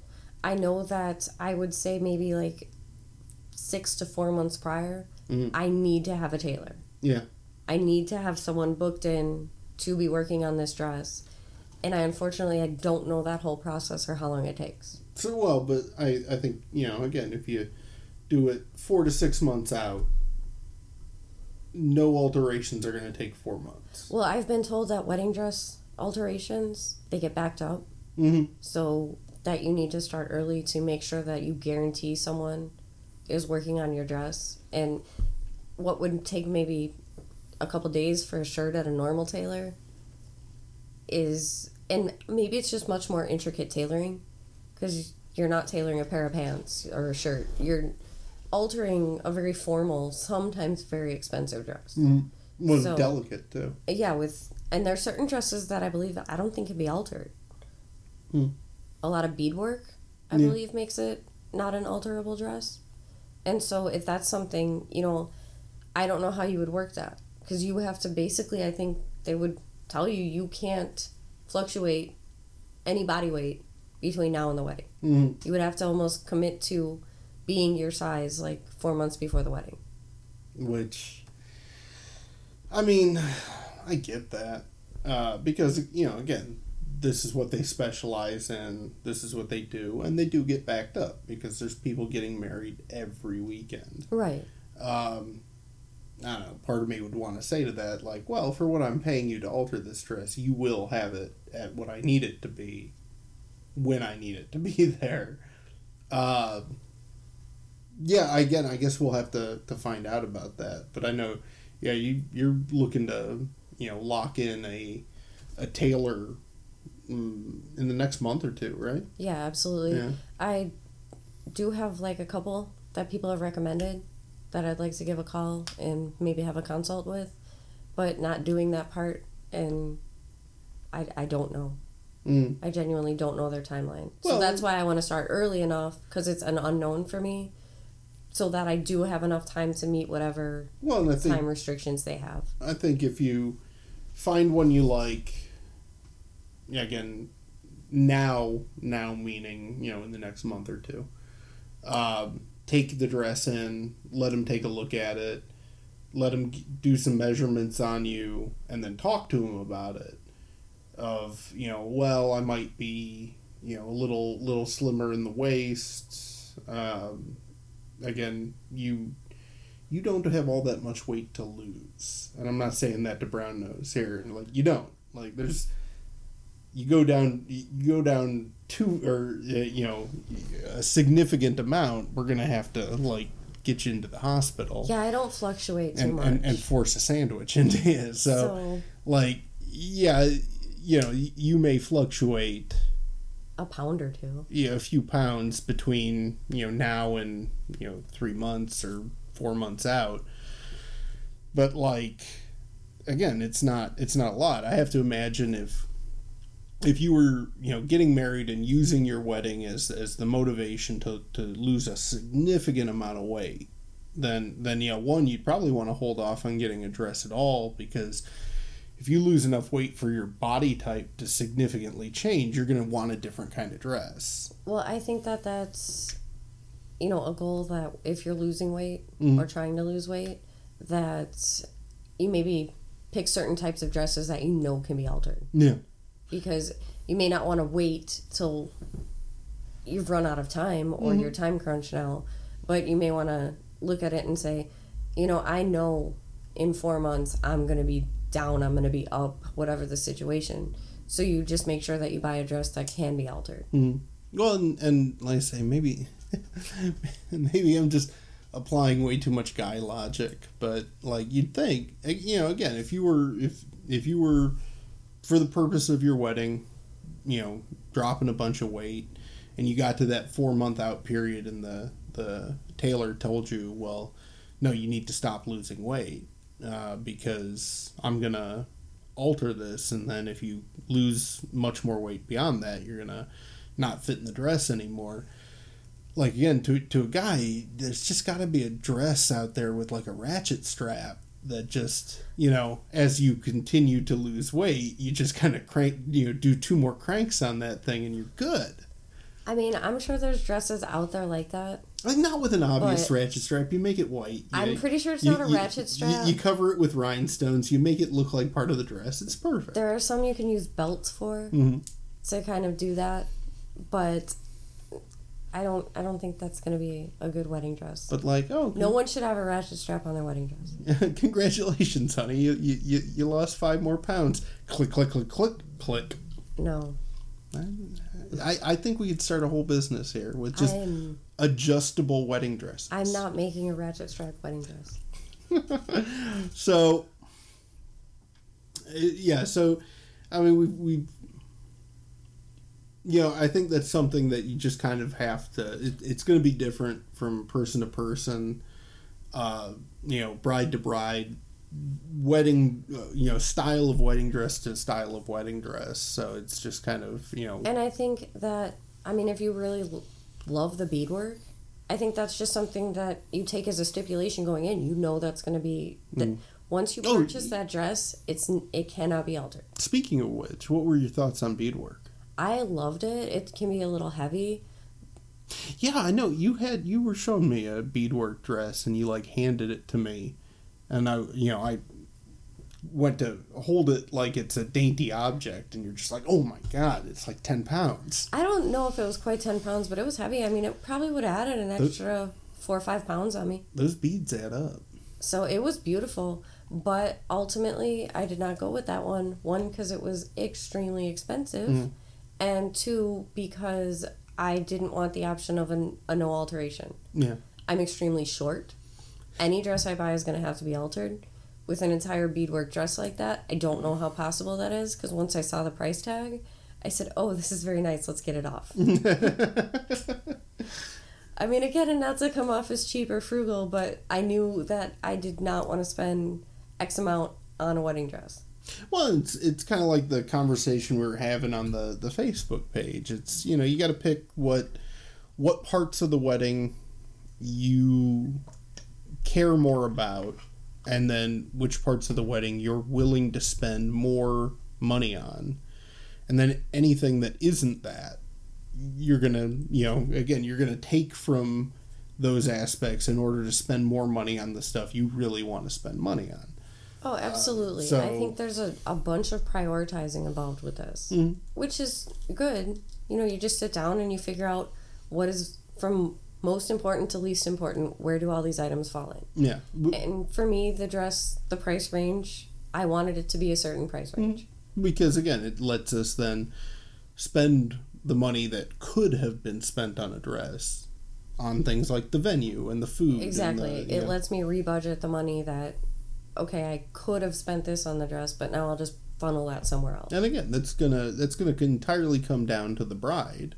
[SPEAKER 2] I know that I would say maybe like six to four months prior,
[SPEAKER 1] Mhm.
[SPEAKER 2] I need to have a tailor.
[SPEAKER 1] Yeah.
[SPEAKER 2] I need to have someone booked in to be working on this dress. And I unfortunately I don't know that whole process or how long it takes.
[SPEAKER 1] So well, but I I think you know again if you do it four to six months out, no alterations are going to take four months.
[SPEAKER 2] Well, I've been told that wedding dress alterations, they get backed up.
[SPEAKER 1] Mm-hmm.
[SPEAKER 2] So that you need to start early to make sure that you guarantee someone is working on your dress. And what would take maybe a couple days for a shirt at a normal tailor is, and maybe it's just much more intricate tailoring because you're not tailoring a pair of pants or a shirt. You're altering a very formal, sometimes very expensive dress.
[SPEAKER 1] Was
[SPEAKER 2] So-
[SPEAKER 1] delicate too.
[SPEAKER 2] Yeah, with and there are certain dresses that I believe I don't think can be altered.
[SPEAKER 1] Hmm.
[SPEAKER 2] A lot of beadwork, I
[SPEAKER 1] Yeah.
[SPEAKER 2] believe, makes it not an alterable dress. And so, if that's something you know, I don't know how you would work that because you have to basically. I think they would tell you you can't fluctuate any body weight between now and the wedding.
[SPEAKER 1] Mm-hmm.
[SPEAKER 2] You would have to almost commit to being your size like four months before the wedding.
[SPEAKER 1] Which, I mean, I get that uh, because you know again this is what they specialize in. This is what they do, and they do get backed up because there's people getting married every weekend.
[SPEAKER 2] Right.
[SPEAKER 1] um, I don't know, part of me would want to say to that, like, well, for what I'm paying you to alter this dress, you will have it at what I need it to be when I need it to be there. Uh, yeah, again, I guess we'll have to, to find out about that. But I know, yeah, you, you're looking to, you know, lock in a, a tailor mm, in the next month or two, right?
[SPEAKER 2] Yeah, absolutely.
[SPEAKER 1] Yeah.
[SPEAKER 2] I do have like a couple that people have recommended that I'd like to give a call and maybe have a consult with, but not doing that part and I, I don't know.
[SPEAKER 1] Mm.
[SPEAKER 2] I genuinely don't know their timeline. So that's why I want to start early enough because it's an unknown for me so that I do have enough time to meet whatever
[SPEAKER 1] Well, I think
[SPEAKER 2] time restrictions they have.
[SPEAKER 1] I think if you find one you like, yeah, again, now, now meaning, you know, in the next month or two, um, take the dress in, let him take a look at it, let him do some measurements on you, and then talk to him about it. Of, you know, well, I might be, you know, a little, little slimmer in the waist. Um, again, you you don't have all that much weight to lose. And I'm not saying that to brown nose here. Like you don't. Like there's you go down you go down two or uh, you know a significant amount. We're gonna have to like get you into the hospital
[SPEAKER 2] Yeah, I don't fluctuate too
[SPEAKER 1] and,
[SPEAKER 2] much.
[SPEAKER 1] and and force a sandwich into it So,
[SPEAKER 2] so
[SPEAKER 1] like yeah, you know you may fluctuate
[SPEAKER 2] a pound or two.
[SPEAKER 1] you know, a few pounds between you know now and you know three months or four months out but like again it's not it's not a lot i have to imagine if if you were you know getting married and using your wedding as as the motivation to to lose a significant amount of weight then then yeah one you'd probably want to hold off on getting a dress at all because if you lose enough weight for your body type to significantly change, you're going to want a different kind of dress.
[SPEAKER 2] Well, I think that that's, you know, a goal that if you're losing weight
[SPEAKER 1] Mhm.
[SPEAKER 2] or trying to lose weight, that you maybe pick certain types of dresses that you know can be altered
[SPEAKER 1] Yeah.
[SPEAKER 2] Because you may not want to wait till you've run out of time or
[SPEAKER 1] Mhm.
[SPEAKER 2] your time crunch now, but you may want to look at it and say, you know, I know in four months I'm going to be down, I'm going to be up, whatever the situation. So you just make sure that you buy a dress that can be altered.
[SPEAKER 1] Well, and, and like I say, maybe maybe I'm just applying way too much guy logic, but like you'd think, eh, you know, again, if you were if if you were for the purpose of your wedding, you know, dropping a bunch of weight, and you got to that four month out period, and the the tailor told you, well, no, you need to stop losing weight uh, because I'm gonna alter this, and then if you lose much more weight beyond that, you're gonna not fit in the dress anymore. Like again, to to a guy, there's just got to be a dress out there with like a ratchet strap that just you know as you continue to lose weight you just kind of crank you know do two more cranks on that thing and you're good
[SPEAKER 2] I mean, I'm sure there's dresses out there like that.
[SPEAKER 1] like not with an obvious
[SPEAKER 2] But-
[SPEAKER 1] ratchet strap you make it white
[SPEAKER 2] I'm
[SPEAKER 1] You-
[SPEAKER 2] pretty sure it's
[SPEAKER 1] you-
[SPEAKER 2] not a
[SPEAKER 1] you-
[SPEAKER 2] ratchet
[SPEAKER 1] you-
[SPEAKER 2] strap.
[SPEAKER 1] you, cover it with rhinestones you make it look like part of the dress it's perfect
[SPEAKER 2] There are some you can use belts for
[SPEAKER 1] Mhm.
[SPEAKER 2] to kind of do that, but I don't. I don't think that's going to be a good wedding dress.
[SPEAKER 1] but like oh
[SPEAKER 2] no one should have a ratchet strap on their wedding dress.
[SPEAKER 1] congratulations honey you, you, you, you lost five more pounds click click click click click
[SPEAKER 2] No,
[SPEAKER 1] I, I think we could start a whole business here with just
[SPEAKER 2] I'm.
[SPEAKER 1] adjustable wedding dresses
[SPEAKER 2] I'm not making a ratchet strap wedding dress.
[SPEAKER 1] so uh, yeah so i mean we we you know i think that's something that you just kind of have to it, it's going to be different from person to person uh you know bride to bride wedding uh, you know style of wedding dress to style of wedding dress so it's just kind of you know
[SPEAKER 2] And I think that I mean, if you really l- love the beadwork, I think that's just something that you take as a stipulation going in. You know that's going to be that once you
[SPEAKER 1] Oh,
[SPEAKER 2] purchase that dress, it's it cannot be altered.
[SPEAKER 1] speaking of which what were your thoughts on beadwork
[SPEAKER 2] I loved it. It can be a little heavy.
[SPEAKER 1] Yeah, I know. You had you were showing me a beadwork dress and you like handed it to me. And I you know, I went to hold it like it's a dainty object and you're just like, "Oh my god, it's like 10 pounds."
[SPEAKER 2] I don't know if it was quite ten pounds, but it was heavy. I mean, it probably would have added an
[SPEAKER 1] Those-
[SPEAKER 2] extra four or five pounds on me.
[SPEAKER 1] Those beads add up.
[SPEAKER 2] So it was beautiful, but ultimately I did not go with that one. One because it was extremely expensive,
[SPEAKER 1] Mhm.
[SPEAKER 2] And two because I didn't want the option of an, a no alteration.
[SPEAKER 1] Yeah.
[SPEAKER 2] I'm extremely short. Any dress I buy is going to have to be altered. With an entire beadwork dress like that, I don't know how possible that is because once I saw the price tag, I said, "Oh, this is very nice. Let's get it off." I mean, again, and not to come off as cheap or frugal, but I knew that I did not want to spend X amount on a wedding dress.
[SPEAKER 1] Well, it's it's kind of like the conversation we were having on the the Facebook page. It's you know you got to pick what what parts of the wedding you care more about, and then which parts of the wedding you're willing to spend more money on, and then anything that isn't that you're gonna you know again you're gonna take from those aspects in order to spend more money on the stuff you really want to spend money on.
[SPEAKER 2] Oh, absolutely.
[SPEAKER 1] so-
[SPEAKER 2] I think there's a, a bunch of prioritizing involved with this,
[SPEAKER 1] Mhm.
[SPEAKER 2] which is good. You know, you just sit down and you figure out what is from most important to least important. Where do all these items fall in?
[SPEAKER 1] Yeah.
[SPEAKER 2] And for me, the dress, the price range, I wanted it to be a certain price range.
[SPEAKER 1] because again it lets us then spend the money that could have been spent on a dress on things like the venue and the food and
[SPEAKER 2] Exactly.
[SPEAKER 1] the-
[SPEAKER 2] It
[SPEAKER 1] yeah.
[SPEAKER 2] lets me rebudget the money that, okay, I could have spent this on the dress, but now I'll just funnel that somewhere else.
[SPEAKER 1] and again that's gonna that's gonna entirely come down to the bride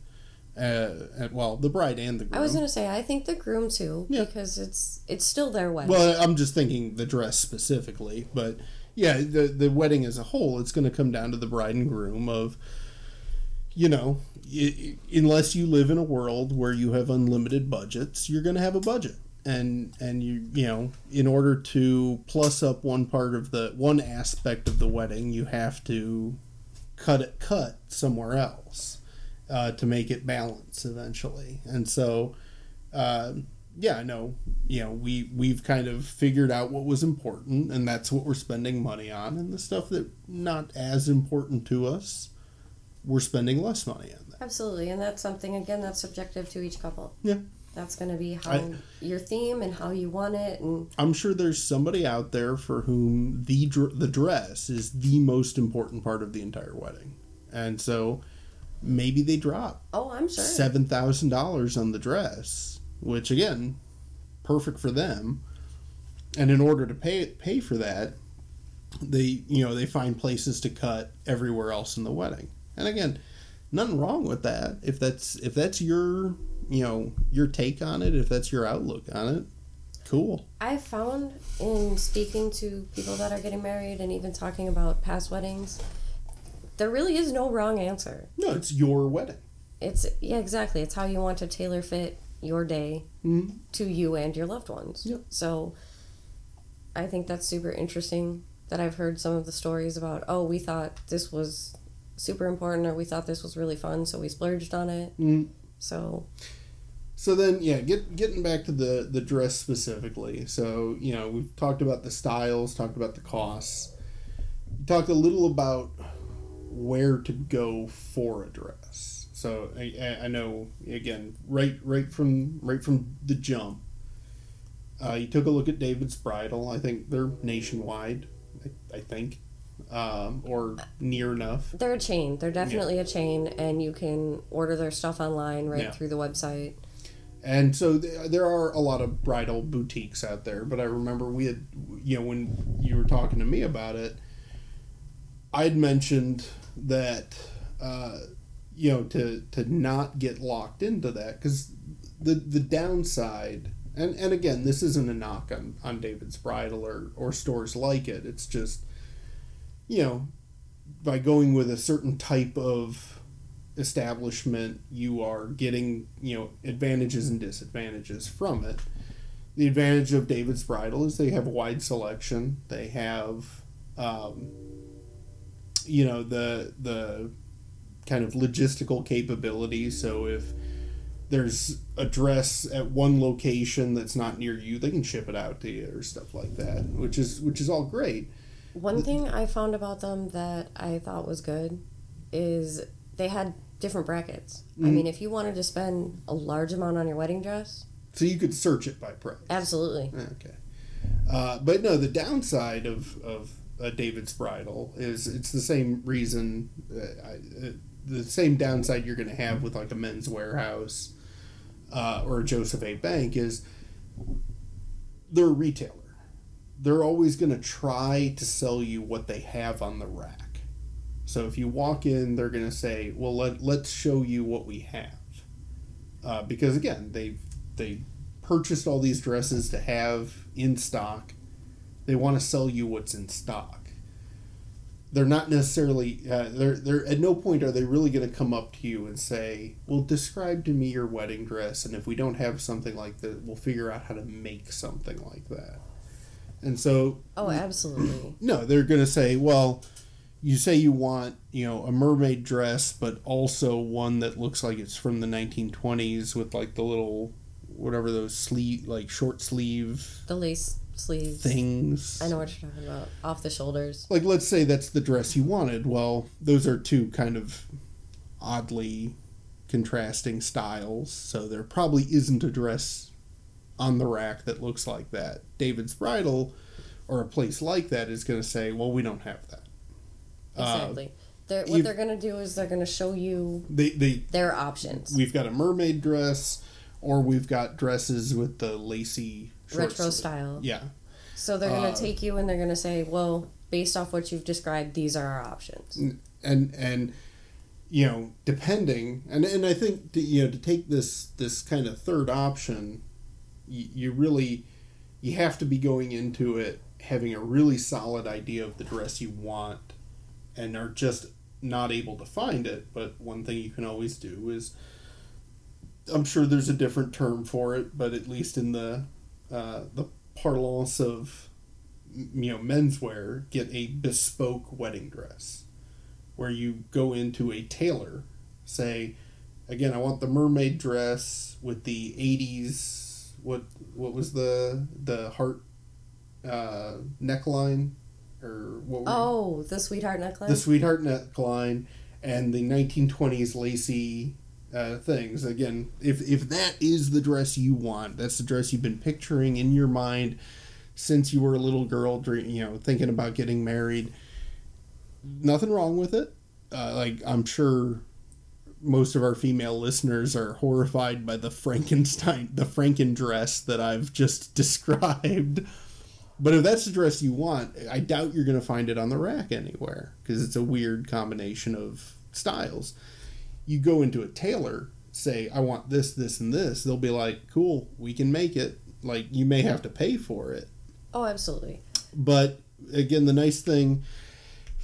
[SPEAKER 1] uh, well the bride and the groom
[SPEAKER 2] I was gonna say I think the groom too
[SPEAKER 1] Yeah.
[SPEAKER 2] because it's it's still their wedding.
[SPEAKER 1] well i'm just thinking the dress specifically but yeah the the wedding as a whole it's gonna come down to the bride and groom of you know i unless you live in a world where you have unlimited budgets you're going to have a budget and and you you know in order to plus up one part of the one aspect of the wedding you have to cut it cut somewhere else uh, to make it balance eventually and so uh, yeah i know you know we we've kind of figured out what was important and that's what we're spending money on and the stuff that not as important to us we're spending less money on that
[SPEAKER 2] Absolutely, and that's something again that's subjective to each couple.
[SPEAKER 1] Yeah.
[SPEAKER 2] That's going to be how
[SPEAKER 1] I-
[SPEAKER 2] your theme and how you want it, and
[SPEAKER 1] I'm sure there's somebody out there for whom the the dress is the most important part of the entire wedding, and so maybe they drop
[SPEAKER 2] oh, I'm sure.
[SPEAKER 1] seven thousand dollars on the dress, which again, perfect for them. And in order to pay pay for that, they you know they find places to cut everywhere else in the wedding. And again, nothing wrong with that. If that's if that's your you know your take on it, if that's your outlook on it, cool.
[SPEAKER 2] I found in speaking to people that are getting married and even talking about past weddings, there really is no wrong answer.
[SPEAKER 1] No, it's your wedding.
[SPEAKER 2] It's yeah, exactly. It's how you want to tailor fit your day
[SPEAKER 1] Mm-hmm.
[SPEAKER 2] to you and your loved ones.
[SPEAKER 1] Yep.
[SPEAKER 2] So I think that's super interesting that I've heard some of the stories about, oh, we thought this was super important or we thought this was really fun, so we splurged on it.
[SPEAKER 1] Mm.
[SPEAKER 2] So
[SPEAKER 1] So then, yeah, get getting back to the the dress specifically. So you know we've talked about the styles, talked about the costs, talked a little about where to go for a dress. So I, I- know again, right right from right from the jump, uh, you took a look at David's Bridal. I think they're nationwide. I, I think. Um, or near enough.
[SPEAKER 2] they're a chain. They're definitely a chain, and you can order their stuff online right
[SPEAKER 1] Yeah.
[SPEAKER 2] through the website.
[SPEAKER 1] And so th- there are a lot of bridal boutiques out there, but I remember we had, you know, when you were talking to me about it, I'd mentioned that, uh, you know, to to not get locked into that because the the downside, and and again, this isn't a knock on on David's Bridal or or stores like it. It's just, you know, by going with a certain type of establishment, you are getting you know advantages and disadvantages from it. The advantage of David's Bridal is they have a wide selection. They have, um, you know, the the kind of logistical capability. So if there's a dress at one location that's not near you, they can ship it out to you or stuff like that, which is which is all great.
[SPEAKER 2] One thing I found about them that I thought was good is they had different brackets. I
[SPEAKER 1] Mhm.
[SPEAKER 2] mean, if you wanted to spend a large amount on your wedding dress,
[SPEAKER 1] So you could search it by price.
[SPEAKER 2] absolutely.
[SPEAKER 1] Okay. Uh, but no, the downside of, of uh, David's Bridal is it's the same reason, uh, I, uh, the same downside you're going to have with like a Men's Wearhouse uh, or a Joseph A. Bank is they're a retailer. They're always going to try to sell you what they have on the rack. So if you walk in, they're going to say, "Well, let, let's show you what we have," uh, because again, they they purchased all these dresses to have in stock. They want to sell you what's in stock. They're not necessarily. Uh, they're they're at no point are they really going to come up to you and say, "Well, describe to me your wedding dress, and if we don't have something like that, we'll figure out how to make something like that." And so
[SPEAKER 2] Oh, absolutely.
[SPEAKER 1] no, they're going to say, well, you say you want, you know, a mermaid dress, but also one that looks like it's from the 1920s with like the little, whatever those sleeve, like short sleeve
[SPEAKER 2] The lace sleeves.
[SPEAKER 1] things.
[SPEAKER 2] I know what you're talking about. Off the shoulders.
[SPEAKER 1] Like, let's say that's the dress you wanted. Well, those are two kind of oddly contrasting styles, so there probably isn't a dress on the rack that looks like that. David's Bridal or a place like that is going to say, well, we don't have that. Uh,
[SPEAKER 2] Exactly. they're, what they're going to do is they're going to show you
[SPEAKER 1] they, they
[SPEAKER 2] their options.
[SPEAKER 1] we've got a mermaid dress or we've got dresses with the lacy
[SPEAKER 2] Retro
[SPEAKER 1] sleeve.
[SPEAKER 2] style.
[SPEAKER 1] Yeah.
[SPEAKER 2] So they're going
[SPEAKER 1] Uh,
[SPEAKER 2] to take you and they're going to say, well, based off what you've described, these are our options.
[SPEAKER 1] and and you know depending and and I think to, you know to take this this kind of third option you, really you have to be going into it having a really solid idea of the dress you want and are just not able to find it. But one thing you can always do is I'm sure there's a different term for it but at least in the uh, the parlance of you know menswear get a bespoke wedding dress where you go into a tailor say again i want the mermaid dress with the 80s what what was the the heart uh, neckline? Or what were
[SPEAKER 2] Oh, the sweetheart neckline.
[SPEAKER 1] the sweetheart neckline and the 1920s lacy uh, things. Again if if that is the dress you want that's the dress you've been picturing in your mind since you were a little girl dream, you know thinking about getting married nothing wrong with it. Uh, like i'm sure most of our female listeners are horrified by the frankenstein the franken dress that i've just described But if that's the dress you want, I doubt you're going to find it on the rack anywhere because it's a weird combination of styles. You go into a tailor, say, I want this, this, and this. They'll be like, cool, we can make it. Like, you may have to pay for it.
[SPEAKER 2] Oh, absolutely.
[SPEAKER 1] But again, the nice thing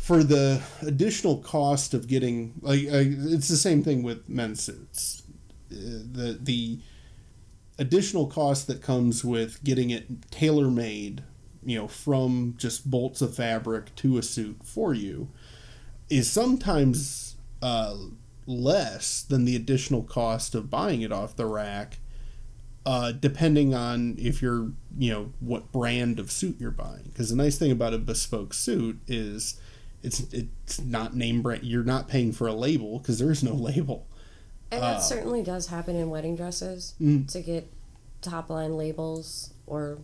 [SPEAKER 1] for the additional cost of getting, like, I, it's the same thing with men's suits. Uh, the, the additional cost that comes with getting it tailor made you know, from just bolts of fabric to a suit for you is sometimes uh, less than the additional cost of buying it off the rack, uh, depending on if you're, you know, what brand of suit you're buying. Because the nice thing about a bespoke suit is it's it's not name brand. You're not paying for a label because there is no label.
[SPEAKER 2] And that uh, certainly does happen in wedding dresses mm. to get top line labels or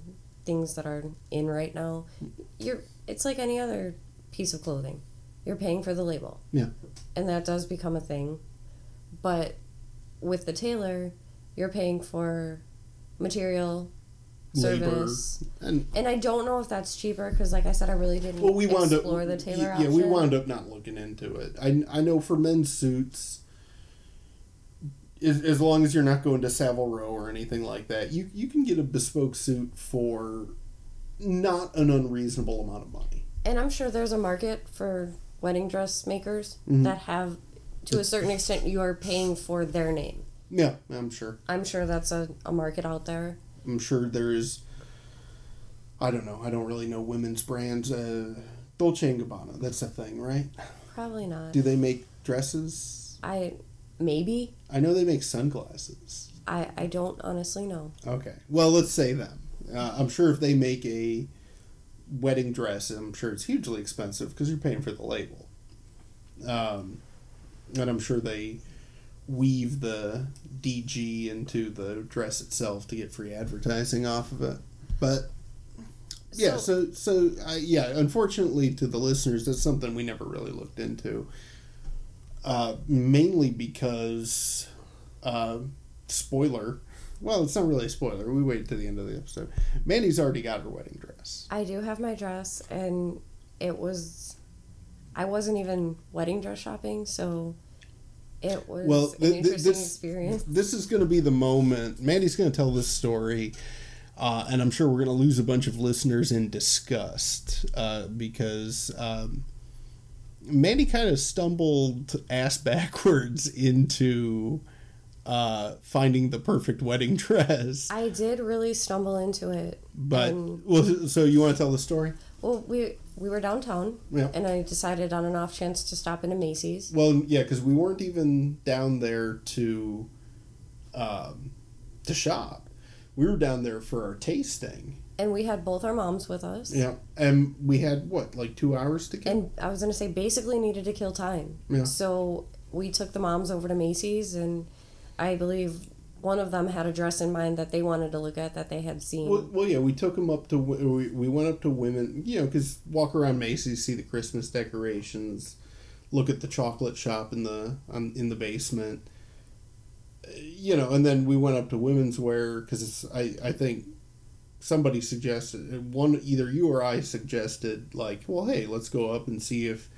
[SPEAKER 2] things that are in right now, you're it's like any other piece of clothing. You're paying for the label.
[SPEAKER 1] Yeah.
[SPEAKER 2] And that does become a thing. But with the tailor, you're paying for material, service, and, and I don't know if that's cheaper because, like I said, I really didn't well, we wound explore up, the tailor.
[SPEAKER 1] Yeah, option. we wound up not looking into it. I I know for men's suits, as, as long as you're not going to Savile Row or anything like that, you you can get a bespoke suit for not an unreasonable amount of money.
[SPEAKER 2] And I'm sure there's a market for wedding dress makers mm-hmm. that have, to a certain extent, you are paying for their name.
[SPEAKER 1] Yeah, I'm sure.
[SPEAKER 2] I'm sure that's a, a market out there.
[SPEAKER 1] I'm sure there is. I don't know. I don't really know women's brands. Uh, Dolce and Gabbana. That's a thing, right?
[SPEAKER 2] Probably not.
[SPEAKER 1] Do they make dresses?
[SPEAKER 2] I maybe.
[SPEAKER 1] I know they make sunglasses.
[SPEAKER 2] I, I don't honestly know.
[SPEAKER 1] Okay. Well, let's say them. Uh, I'm sure if they make a wedding dress, I'm sure it's hugely expensive because you're paying for the label. Um, and I'm sure they weave the DG into the dress itself to get free advertising off of it. But yeah, so so, so uh, yeah, unfortunately to the listeners, that's something we never really looked into. Uh, mainly because, uh, spoiler. Well, it's not really a spoiler. We wait to the end of the episode. Mandy's already got her wedding dress.
[SPEAKER 2] I do have my dress, and it was. I wasn't even wedding dress shopping, so it was well, th- an interesting
[SPEAKER 1] this,
[SPEAKER 2] experience.
[SPEAKER 1] This is going to be the moment. Mandy's going to tell this story. Uh, and I'm sure we're going to lose a bunch of listeners in disgust uh, because um, Mandy kind of stumbled ass backwards into uh, finding the perfect wedding dress.
[SPEAKER 2] I did really stumble into it.
[SPEAKER 1] But well, so you want to tell the story?
[SPEAKER 2] Well, we we were downtown,
[SPEAKER 1] yeah.
[SPEAKER 2] and I decided on an off chance to stop into Macy's.
[SPEAKER 1] Well, yeah, because we weren't even down there to um, to shop. We were down there for our tasting
[SPEAKER 2] and we had both our moms with us.
[SPEAKER 1] Yeah, and we had what, like two hours to kill.
[SPEAKER 2] And I was gonna say, basically needed to kill time.
[SPEAKER 1] Yeah.
[SPEAKER 2] So we took the moms over to Macy's, and I believe one of them had a dress in mind that they wanted to look at that they had seen.
[SPEAKER 1] Well, well yeah, we took them up to we, we went up to women, you know, because walk around Macy's, see the Christmas decorations, look at the chocolate shop in the um, in the basement. You know, and then we went up to women's wear because I I think somebody suggested one either you or I suggested like, well, hey, let's go up and see if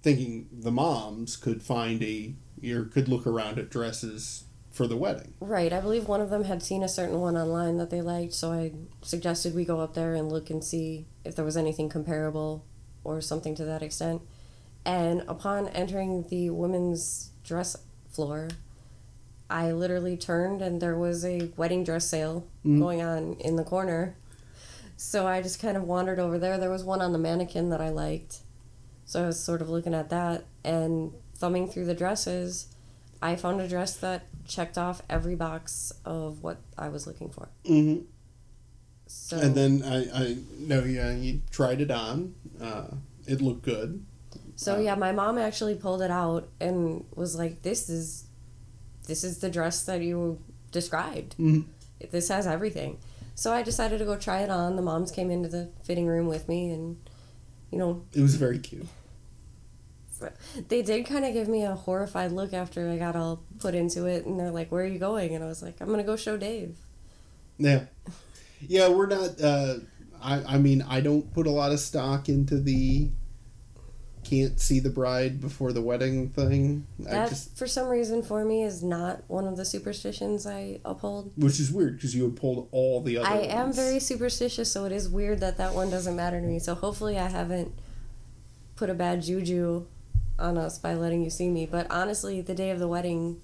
[SPEAKER 1] thinking the moms could find a or could look around at dresses for the wedding.
[SPEAKER 2] Right. I believe one of them had seen a certain one online that they liked, so I suggested we go up there and look and see if there was anything comparable or something to that extent. And upon entering the women's dress floor, I literally turned and there was a wedding dress sale mm. going on in the corner. So I just kind of wandered over there. There was one on the mannequin that I liked. So I was sort of looking at that and thumbing through the dresses. I found a dress that checked off every box of what I was looking for.
[SPEAKER 1] Mm-hmm. So, and then I, I no, yeah, you tried it on. Uh, it looked good.
[SPEAKER 2] So uh, yeah, my mom actually pulled it out and was like, "This is this is the dress that you described.
[SPEAKER 1] Mm-hmm.
[SPEAKER 2] This has everything. So I decided to go try it on. The moms came into the fitting room with me, and you know,
[SPEAKER 1] it was very cute.
[SPEAKER 2] They did kind of give me a horrified look after I got all put into it, and they're like, "Where are you going?" And I was like, "I'm gonna go show Dave."
[SPEAKER 1] Yeah, yeah, we're not. Uh, I I mean I don't put a lot of stock into the can't see the bride before the wedding thing.
[SPEAKER 2] That,
[SPEAKER 1] just
[SPEAKER 2] for some reason, for me, is not one of the superstitions I uphold.
[SPEAKER 1] which is weird because you uphold all the other.
[SPEAKER 2] I am very superstitious, so it is weird that that one doesn't matter to me. So hopefully, I haven't put a bad juju on us by letting you see me. But honestly, the day of the wedding,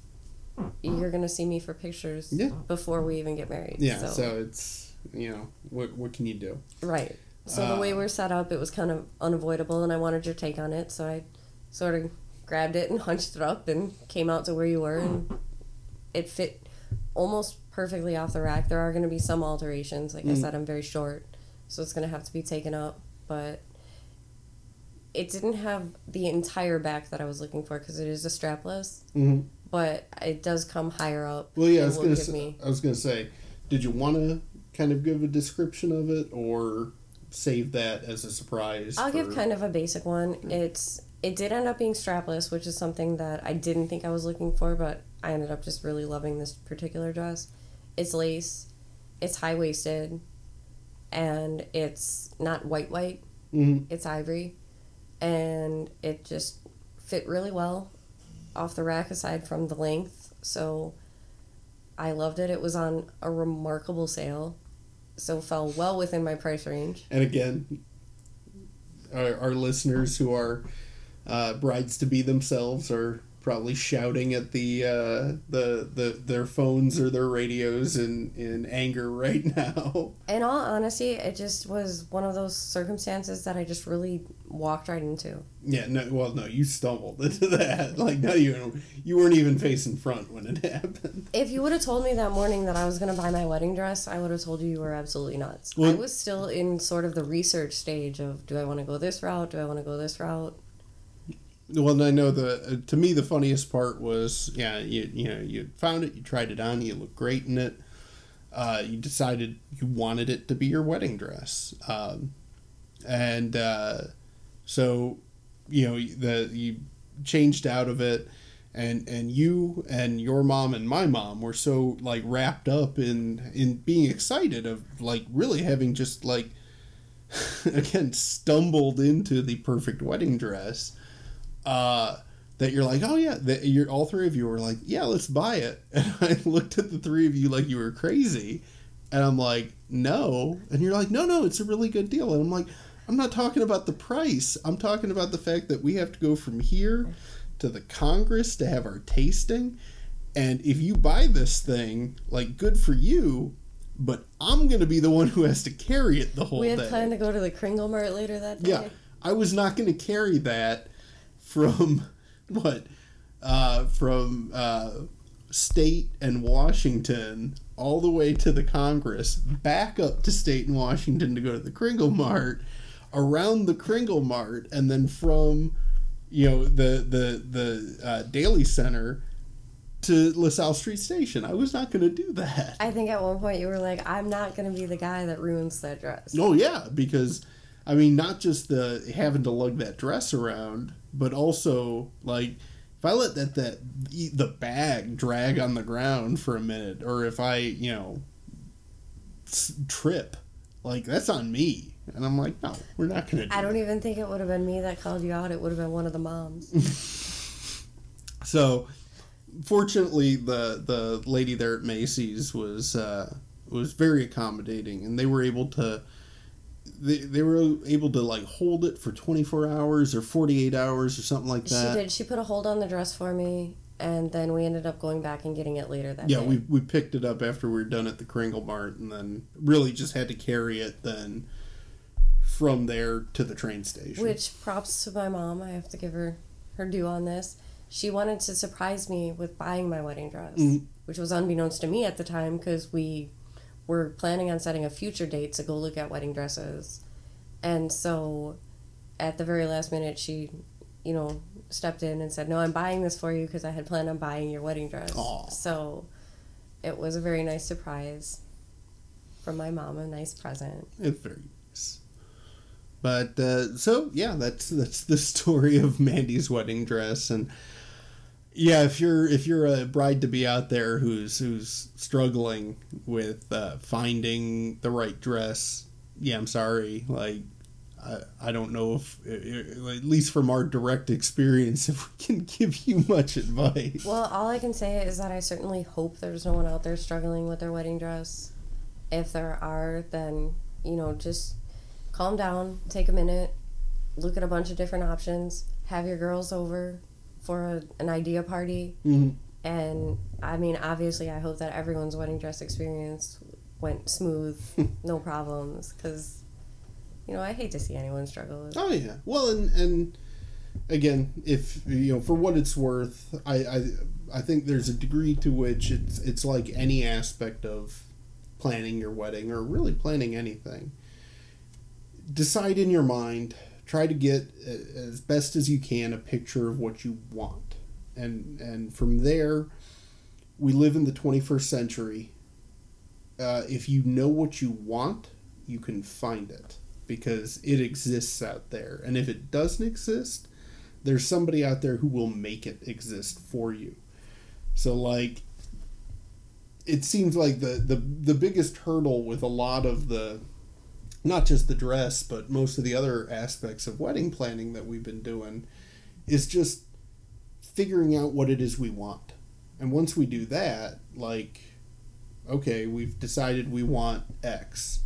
[SPEAKER 2] you're gonna see me for pictures
[SPEAKER 1] Yeah.
[SPEAKER 2] before we even get married.
[SPEAKER 1] Yeah,
[SPEAKER 2] So,
[SPEAKER 1] so, it's you know what what can you do?
[SPEAKER 2] right. So the way
[SPEAKER 1] Uh,
[SPEAKER 2] we're set up, it was kind of unavoidable, and I wanted your take on it. So I sort of grabbed it and hunched it up and came out to where you were, and it fit almost perfectly off the rack. There are going to be some alterations. Like I
[SPEAKER 1] Mm.
[SPEAKER 2] said, I'm very short, so it's going to have to be taken up. But it didn't have the entire back that I was looking for because it is a strapless.
[SPEAKER 1] Mm-hmm.
[SPEAKER 2] But it does come higher up.
[SPEAKER 1] Well, yeah, I was gonna say,
[SPEAKER 2] me-
[SPEAKER 1] I was gonna say, did you want to kind of give a description of it or save that as a surprise?
[SPEAKER 2] I'll give kind of a basic one. It's it did end up being strapless, which is something that I didn't think I was looking for, but I ended up just really loving this particular dress. It's lace, it's high waisted, and it's not white white.
[SPEAKER 1] Mhm.
[SPEAKER 2] It's ivory, and it just fit really well off the rack aside from the length. So I loved it. It was on a remarkable sale, so fell well within my price range.
[SPEAKER 1] And again, our, our listeners who are uh, brides to be themselves are probably shouting at the uh, the the their phones or their radios in in anger right now.
[SPEAKER 2] In all honesty, it just was one of those circumstances that I just really walked right into.
[SPEAKER 1] Yeah, no, well, no, you stumbled into that. Like, not even you weren't even facing front when it happened.
[SPEAKER 2] If you would have told me that morning that I was going to buy my wedding dress, I would have told you you were absolutely nuts. I was still in sort of the research stage of do I want to go this route? Do I want to go this route?
[SPEAKER 1] Well, I know the uh, to me the funniest part was yeah you you know you found it you tried it on you looked great in it. Uh, you decided you wanted it to be your wedding dress. Um, and uh, so you know the you changed out of it and and you and your mom and my mom were so like wrapped up in in being excited of like really having just like again stumbled into the perfect wedding dress uh, that you're like, oh yeah, that you're all three of you were like, yeah, let's buy it. And I looked at the three of you like you were crazy, and I'm like, no, and you're like, no, no, it's a really good deal, and I'm like, I'm not talking about the price. I'm talking about the fact that we have to go from here to the Congress to have our tasting, and if you buy this thing, like, good for you. But I'm gonna be the one who has to carry it the whole
[SPEAKER 2] we had
[SPEAKER 1] day.
[SPEAKER 2] planned to go to the Kringle Mart later that day.
[SPEAKER 1] Yeah, I was not going to carry that from what uh, from uh, state and Washington all the way to the Congress, back up to state and Washington to go to the Kringle Mart, around the Kringle Mart, and then from you know the the the uh, Daley Center to LaSalle Street Station. I was not going to do that.
[SPEAKER 2] I think at one point you were like, I'm not going to be the guy that ruins that dress.
[SPEAKER 1] Oh yeah, because I mean, not just the having to lug that dress around, but also like if I let that that the bag drag on the ground for a minute, or if I you know trip, like that's on me. And I'm like, no, we're not gonna. Do
[SPEAKER 2] I don't
[SPEAKER 1] that.
[SPEAKER 2] even think it would have been me that called you out. It would have been one of the moms.
[SPEAKER 1] So, fortunately, the the lady there at Macy's was uh, was very accommodating, and they were able to they, they were able to like hold it for 24 hours or 48 hours or something like that.
[SPEAKER 2] She did. She put a hold on the dress for me, and then we ended up going back and getting it later that
[SPEAKER 1] Yeah,
[SPEAKER 2] day.
[SPEAKER 1] we, we picked it up after we were done at the Kringle Mart and then really just had to carry it then from there to the train station.
[SPEAKER 2] Which props to my mom. I have to give her her due on this. She wanted to surprise me with buying my wedding dress,
[SPEAKER 1] Mhm.
[SPEAKER 2] which was unbeknownst to me at the time because we were planning on setting a future date to go look at wedding dresses. And so at the very last minute, she, you know, stepped in and said, No, I'm buying this for you because I had planned on buying your wedding dress.
[SPEAKER 1] Aw.
[SPEAKER 2] So it was a very nice surprise from my mom, a nice present.
[SPEAKER 1] It's very nice. But uh, so yeah, that's that's the story of Mandy's wedding dress, and yeah, if you're if you're a bride to be out there who's who's struggling with uh, finding the right dress, yeah, I'm sorry. Like, I, I don't know if, at least from our direct experience, if we can give you much advice.
[SPEAKER 2] Well, all I can say is that I certainly hope there's no one out there struggling with their wedding dress. If there are, then, you know, just calm down, take a minute, look at a bunch of different options, have your girls over for a, an idea party.
[SPEAKER 1] Mm-hmm.
[SPEAKER 2] And I mean, obviously, I hope that everyone's wedding dress experience went smooth, no problems, because you know I hate to see anyone struggle.
[SPEAKER 1] Oh yeah, well, and and again, if you know, for what it's worth, I I, I think there's a degree to which it's it's like any aspect of planning your wedding or really planning anything. Decide in your mind. Try to get as best as you can a picture of what you want and and from there, we live in the 21st century. Uh, if you know what you want, you can find it because it exists out there. And if it doesn't exist, there's somebody out there who will make it exist for you. So like it seems like the the the biggest hurdle with a lot of the not just the dress, but most of the other aspects of wedding planning that we've been doing is just figuring out what it is we want. And once we do that, like, okay, we've decided we want X.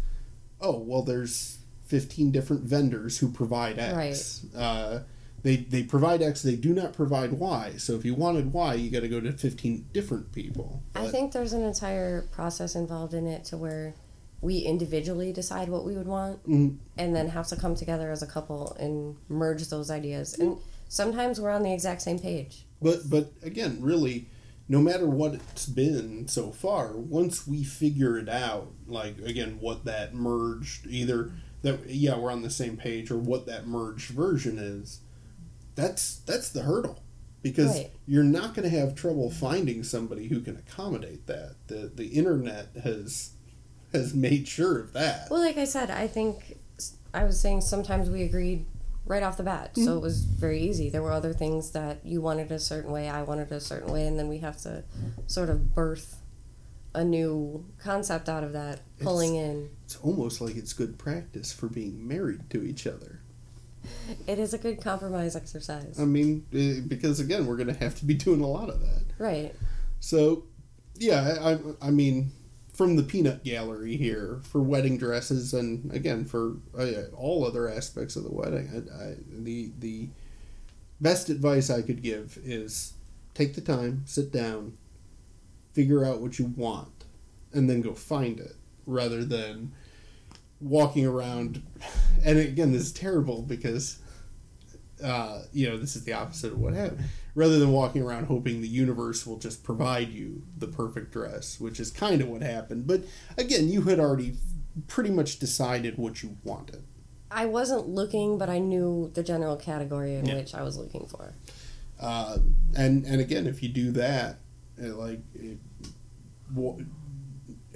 [SPEAKER 1] Oh, well, there's 15 different vendors who provide X. Right. Uh, they, they provide X, they do not provide Y. So if you wanted Y, you got to go to 15 different people.
[SPEAKER 2] But, I think there's an entire process involved in it to where we individually decide what we would want mm-hmm. and then have to come together as a couple and merge those ideas. And sometimes we're on the exact same page.
[SPEAKER 1] But but again, really, no matter what it's been so far, once we figure it out, like again, what that merged either that yeah we're on the same page or what that merged version is, that's that's the hurdle because right. you're not going to have trouble finding somebody who can accommodate that. The the internet has has made sure of that.
[SPEAKER 2] Well, like I said, I think I was saying sometimes we agreed right off the bat. Mm-hmm. So it was very easy. There were other things that you wanted a certain way, I wanted a certain way, and then we have to sort of birth a new concept out of that, pulling
[SPEAKER 1] it's,
[SPEAKER 2] in.
[SPEAKER 1] It's almost like it's good practice for being married to each other.
[SPEAKER 2] It is a good compromise exercise.
[SPEAKER 1] I mean, eh, because again, we're going to have to be doing a lot of that.
[SPEAKER 2] Right.
[SPEAKER 1] So, yeah, I, I mean, from the peanut gallery here for wedding dresses and again for uh, all other aspects of the wedding. I, I, the the best advice I could give is take the time, sit down, figure out what you want, and then go find it rather than walking around. And again, this is terrible because uh, you know, this is the opposite of what happened. Rather than walking around hoping the universe will just provide you the perfect dress, which is kind of what happened. But again, you had already pretty much decided what you wanted.
[SPEAKER 2] I wasn't looking, but I knew the general category in yeah. which I was looking for.
[SPEAKER 1] Uh, and and again, if you do that, uh, like it,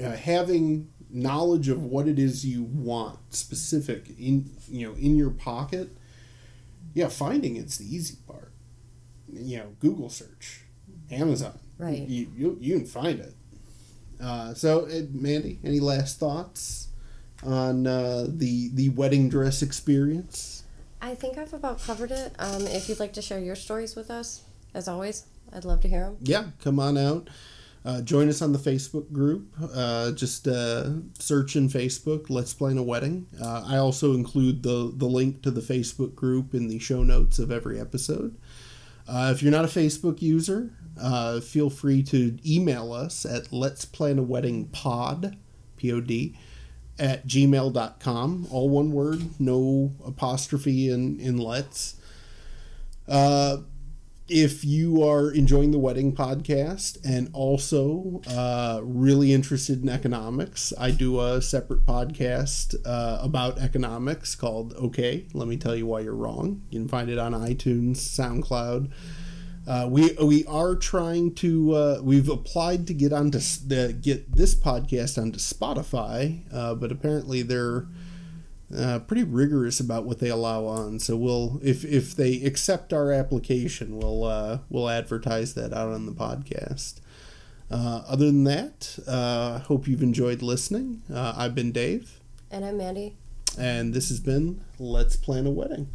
[SPEAKER 1] uh, having knowledge of what it is you want specific in you know in your pocket yeah, finding it's the easy part. You know, Google search, Amazon.
[SPEAKER 2] Right.
[SPEAKER 1] You you, you can find it. Uh, so, uh, Mandy, any last thoughts on uh, the the wedding dress experience?
[SPEAKER 2] I think I've about covered it. Um, if you'd like to share your stories with us, as always, I'd love to hear them.
[SPEAKER 1] Yeah, come on out. Uh, join us on the Facebook group. Uh, just uh, search in Facebook, Let's Plan a Wedding. Uh, I also include the, the link to the Facebook group in the show notes of every episode. Uh, if you're not a Facebook user, uh, feel free to email us at Let's Plan a Wedding Pod, P O D, at gmail.com. All one word, no apostrophe in, in Let's. Uh, if you are enjoying the wedding podcast and also uh, really interested in economics, I do a separate podcast uh, about economics called Okay, Let Me Tell You Why You're Wrong. You can find it on iTunes, SoundCloud. Uh, we we are trying to uh, we've applied to get onto get this podcast onto Spotify, uh, but apparently they're uh, pretty rigorous about what they allow on. So we'll if if they accept our application, we'll uh, we'll advertise that out on the podcast. Uh, other than that, uh, hope you've enjoyed listening. Uh, I've been Dave,
[SPEAKER 2] and I'm Mandy.
[SPEAKER 1] And this has been Let's Plan a Wedding.